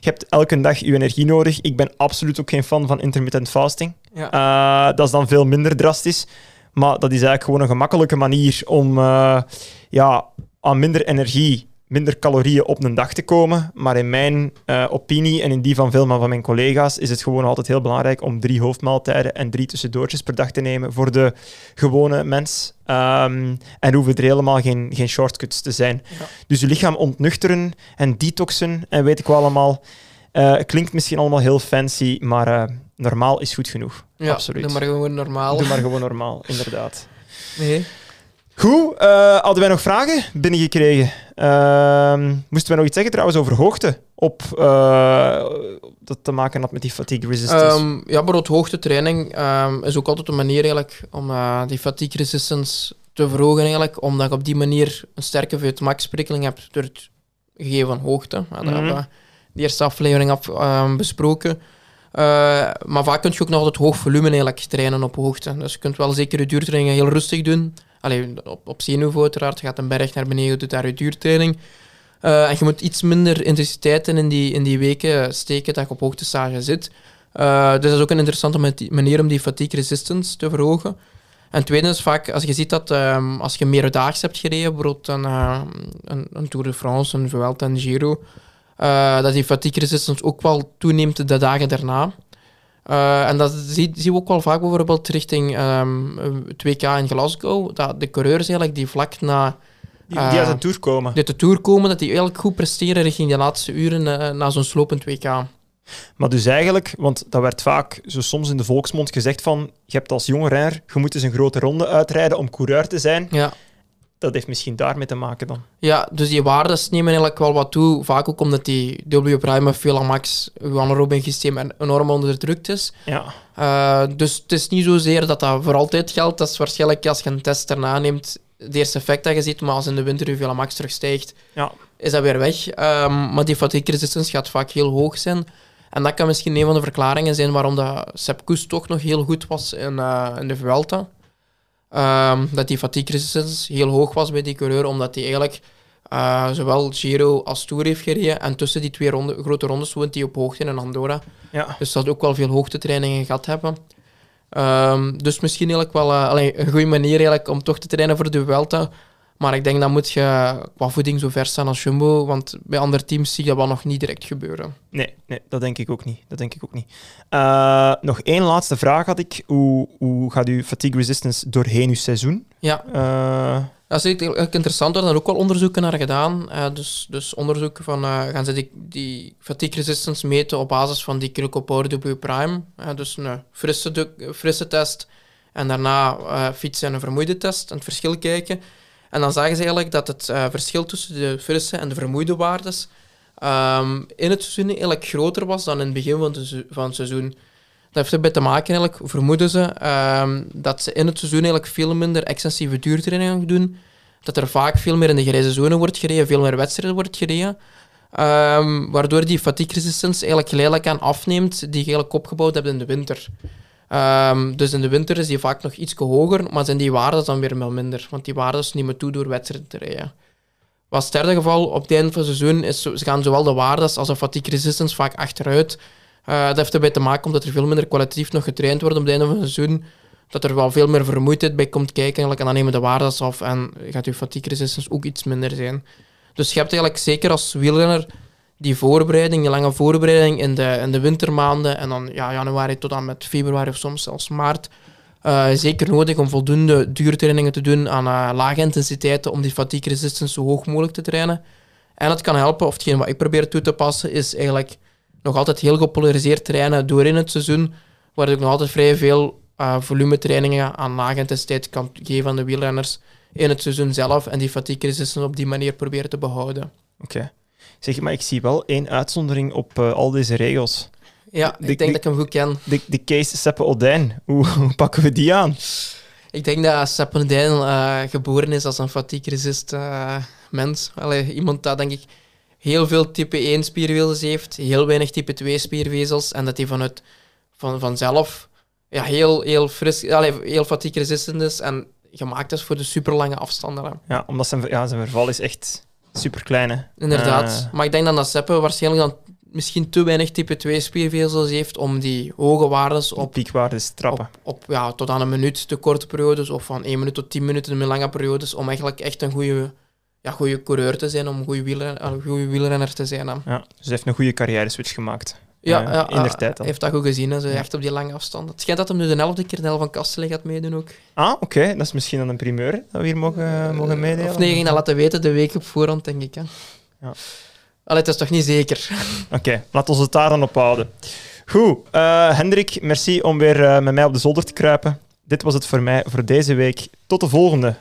Je hebt elke dag je energie nodig. Ik ben absoluut ook geen fan van intermittent fasting. Ja. Eh, dat is dan veel minder drastisch. Maar dat is eigenlijk gewoon een gemakkelijke manier om eh, ja, aan minder energie minder calorieën op een dag te komen. Maar in mijn eh, opinie en in die van veel van mijn collega's is het gewoon altijd heel belangrijk om drie hoofdmaaltijden en drie tussendoortjes per dag te nemen voor de gewone mens. Um, en hoeven er helemaal geen, geen shortcuts te zijn. Ja. Dus je lichaam ontnuchteren en detoxen en weet ik wel allemaal. Uh, klinkt misschien allemaal heel fancy, maar uh, normaal is goed genoeg. Ja, Absoluut. doe maar gewoon normaal. Doe maar gewoon normaal, inderdaad. Nee. Goed, uh, hadden wij nog vragen binnengekregen? Uh, moesten wij nog iets zeggen trouwens over hoogte? Op, uh, dat te maken had met die fatigue resistance? Um, ja, bijvoorbeeld hoogtetraining um, is ook altijd een manier eigenlijk om uh, die fatigue resistance te verhogen eigenlijk, omdat je op die manier een sterke VO2 max prikkeling hebt door het gegeven van hoogte. Ja, dat mm -hmm. hebben we de eerste aflevering af, um, besproken. Uh, maar vaak kun je ook nog altijd hoog volume eigenlijk trainen op hoogte. Dus je kunt wel zeker je duurtrainingen heel rustig doen. Allee, op, op zeeniveau uiteraard. Je gaat een berg naar beneden, doet daar je duurtraining. Uh, en je moet iets minder intensiteiten in die, in die weken steken dat je op hoogtestage zit. Uh, dus dat is ook een interessante manier om die fatigue resistance te verhogen. En tweede is vaak, als je ziet dat um, als je meerdaags hebt gereden, bijvoorbeeld een, uh, een, een Tour de France, een Vuelta, een Giro, dat die fatigue resistance ook wel toeneemt de dagen daarna. Uh, en dat zien zie we ook wel vaak bijvoorbeeld richting um, 2K in Glasgow, dat de coureurs eigenlijk die vlak na... Die, die uit de Tour komen. Die uit de Tour komen, dat die eigenlijk goed presteren richting de laatste uren uh, na zo'n slopend 2K. Maar dus eigenlijk, want dat werd vaak zo soms in de volksmond gezegd van, je hebt als jonge renner, je moet eens een grote ronde uitrijden om coureur te zijn. Ja. Dat heeft misschien daarmee te maken dan. Ja, dus die waardes nemen eigenlijk wel wat toe. Vaak ook omdat die W prime of Vela Max, uw anaerobe systeem enorm onderdrukt is. Ja. Uh, dus het is niet zozeer dat dat voor altijd geldt. Dat is waarschijnlijk als je een test erna neemt, het eerste effect dat je ziet. Maar als in de winter uw Vela Max terugstijgt, ja. is dat weer weg. Um, maar die fatigue resistance gaat vaak heel hoog zijn. En dat kan misschien een van de verklaringen zijn waarom dat Sepp toch nog heel goed was in, uh, in de Vuelta. Um, dat die fatigue resistance heel hoog was bij die coureur, omdat hij eigenlijk uh, zowel Giro als Tour heeft gereden. En tussen die twee ronde, grote rondes woont hij op hoogte in Andorra. Ja. Dus dat ook wel veel hoogtetrainingen gehad hebben. Um, dus misschien eigenlijk wel uh, allee, een goede manier eigenlijk om toch te trainen voor de Vuelta. Maar ik denk dat moet je qua voeding zo ver staan als Jumbo, want bij andere teams zie je dat wel nog niet direct gebeuren. Nee, nee dat denk ik ook niet. Dat denk ik ook niet. Uh, nog één laatste vraag had ik. Hoe, hoe gaat uw fatigue resistance doorheen uw seizoen? Ja. Uh, dat is eigenlijk interessant. Er zijn ook wel onderzoeken naar gedaan. Uh, dus, dus onderzoeken van gaan ze die, die fatigue resistance meten op basis van die W prime. dus een frisse, frisse test en daarna fietsen en een vermoeide test en het verschil kijken. En dan zagen ze eigenlijk dat het uh, verschil tussen de frisse en de vermoeide waardes um, in het seizoen eigenlijk groter was dan in het begin van, van het seizoen. Dat heeft erbij te maken, eigenlijk, vermoeden ze, um, dat ze in het seizoen eigenlijk veel minder extensieve duurtrainingen doen. Dat er vaak veel meer in de grijze zone wordt gereden, veel meer wedstrijden wordt gereden. Um, waardoor die fatigue resistance eigenlijk geleidelijk aan afneemt die je eigenlijk opgebouwd hebt in de winter. Um, dus in de winter is die vaak nog iets hoger, maar zijn die waarden dan weer wel minder. Want die waarden nemen toe door wedstrijden te rijden. Wat het derde geval, op het einde van het seizoen, is, ze gaan zowel de waardes als de fatigue resistance vaak achteruit. Uh, dat heeft erbij te maken omdat er veel minder kwalitatief nog getraind wordt op het einde van het seizoen. Dat er wel veel meer vermoeidheid bij komt kijken en dan nemen de waardes af en gaat je fatigue resistance ook iets minder zijn. Dus je hebt eigenlijk zeker als wielrenner die voorbereiding, die lange voorbereiding in de, in de wintermaanden en dan ja, januari tot aan met februari of soms zelfs maart, uh, zeker nodig om voldoende duurtrainingen te doen aan uh, lage intensiteiten om die fatigue resistance zo hoog mogelijk te trainen. En het kan helpen, of hetgeen wat ik probeer toe te passen, is eigenlijk nog altijd heel gepolariseerd trainen door in het seizoen, waar ik nog altijd vrij veel uh, volumetrainingen aan lage intensiteit kan geven aan de wielrenners in het seizoen zelf en die fatigue resistance op die manier proberen te behouden. Oké. Zeg, maar ik zie wel één uitzondering op uh, al deze regels. Ja, de, ik denk de, dat ik hem goed ken. De, de case Seppe Odijn, hoe, hoe, pakken we die aan? Ik denk dat Seppe Odijn uh, geboren is als een fatigue-resist uh, mens. Allee, iemand dat, denk ik, heel veel type 1 spiervezels heeft, heel weinig type 2 spiervezels, en dat hij vanuit van, vanzelf ja, heel, heel, fris, allee, heel fatigue-resistent is en gemaakt is voor de superlange afstanden. Ja, omdat zijn, ja, zijn verval is echt super kleine. Inderdaad. Uh. Maar ik denk dat dat Seppe waarschijnlijk dan misschien te weinig type 2 spiervezels heeft om die hoge waardes op... Piekwaardes trappen. Op, op, ja, tot aan een minuut te korte periodes of van 1 minuut tot 10 minuten in lange periodes om eigenlijk echt een goede ja, goede coureur te zijn, om een goede, wielren, goede wielrenner te zijn. Hè. Ja, dus hij heeft een goede carrière switch gemaakt. Ja, eh, ja, in tijd dan. heeft dat goed gezien, hè, Ja. echt op die lange afstand. Het schijnt dat hem nu de elfde keer de helft van Kastelen gaat meedoen ook. Ah, oké. Dat is misschien dan een primeur dat we hier mogen, mogen meedelen. Of nee, ging dat laten weten de week op voorhand, denk ik. Hè. Ja. Allee, het is toch niet zeker? Oké, laten we het daar dan op houden. Goed, eh, Hendrik, merci om weer eh, met mij op de zolder te kruipen. Dit was het voor mij voor deze week. Tot de volgende.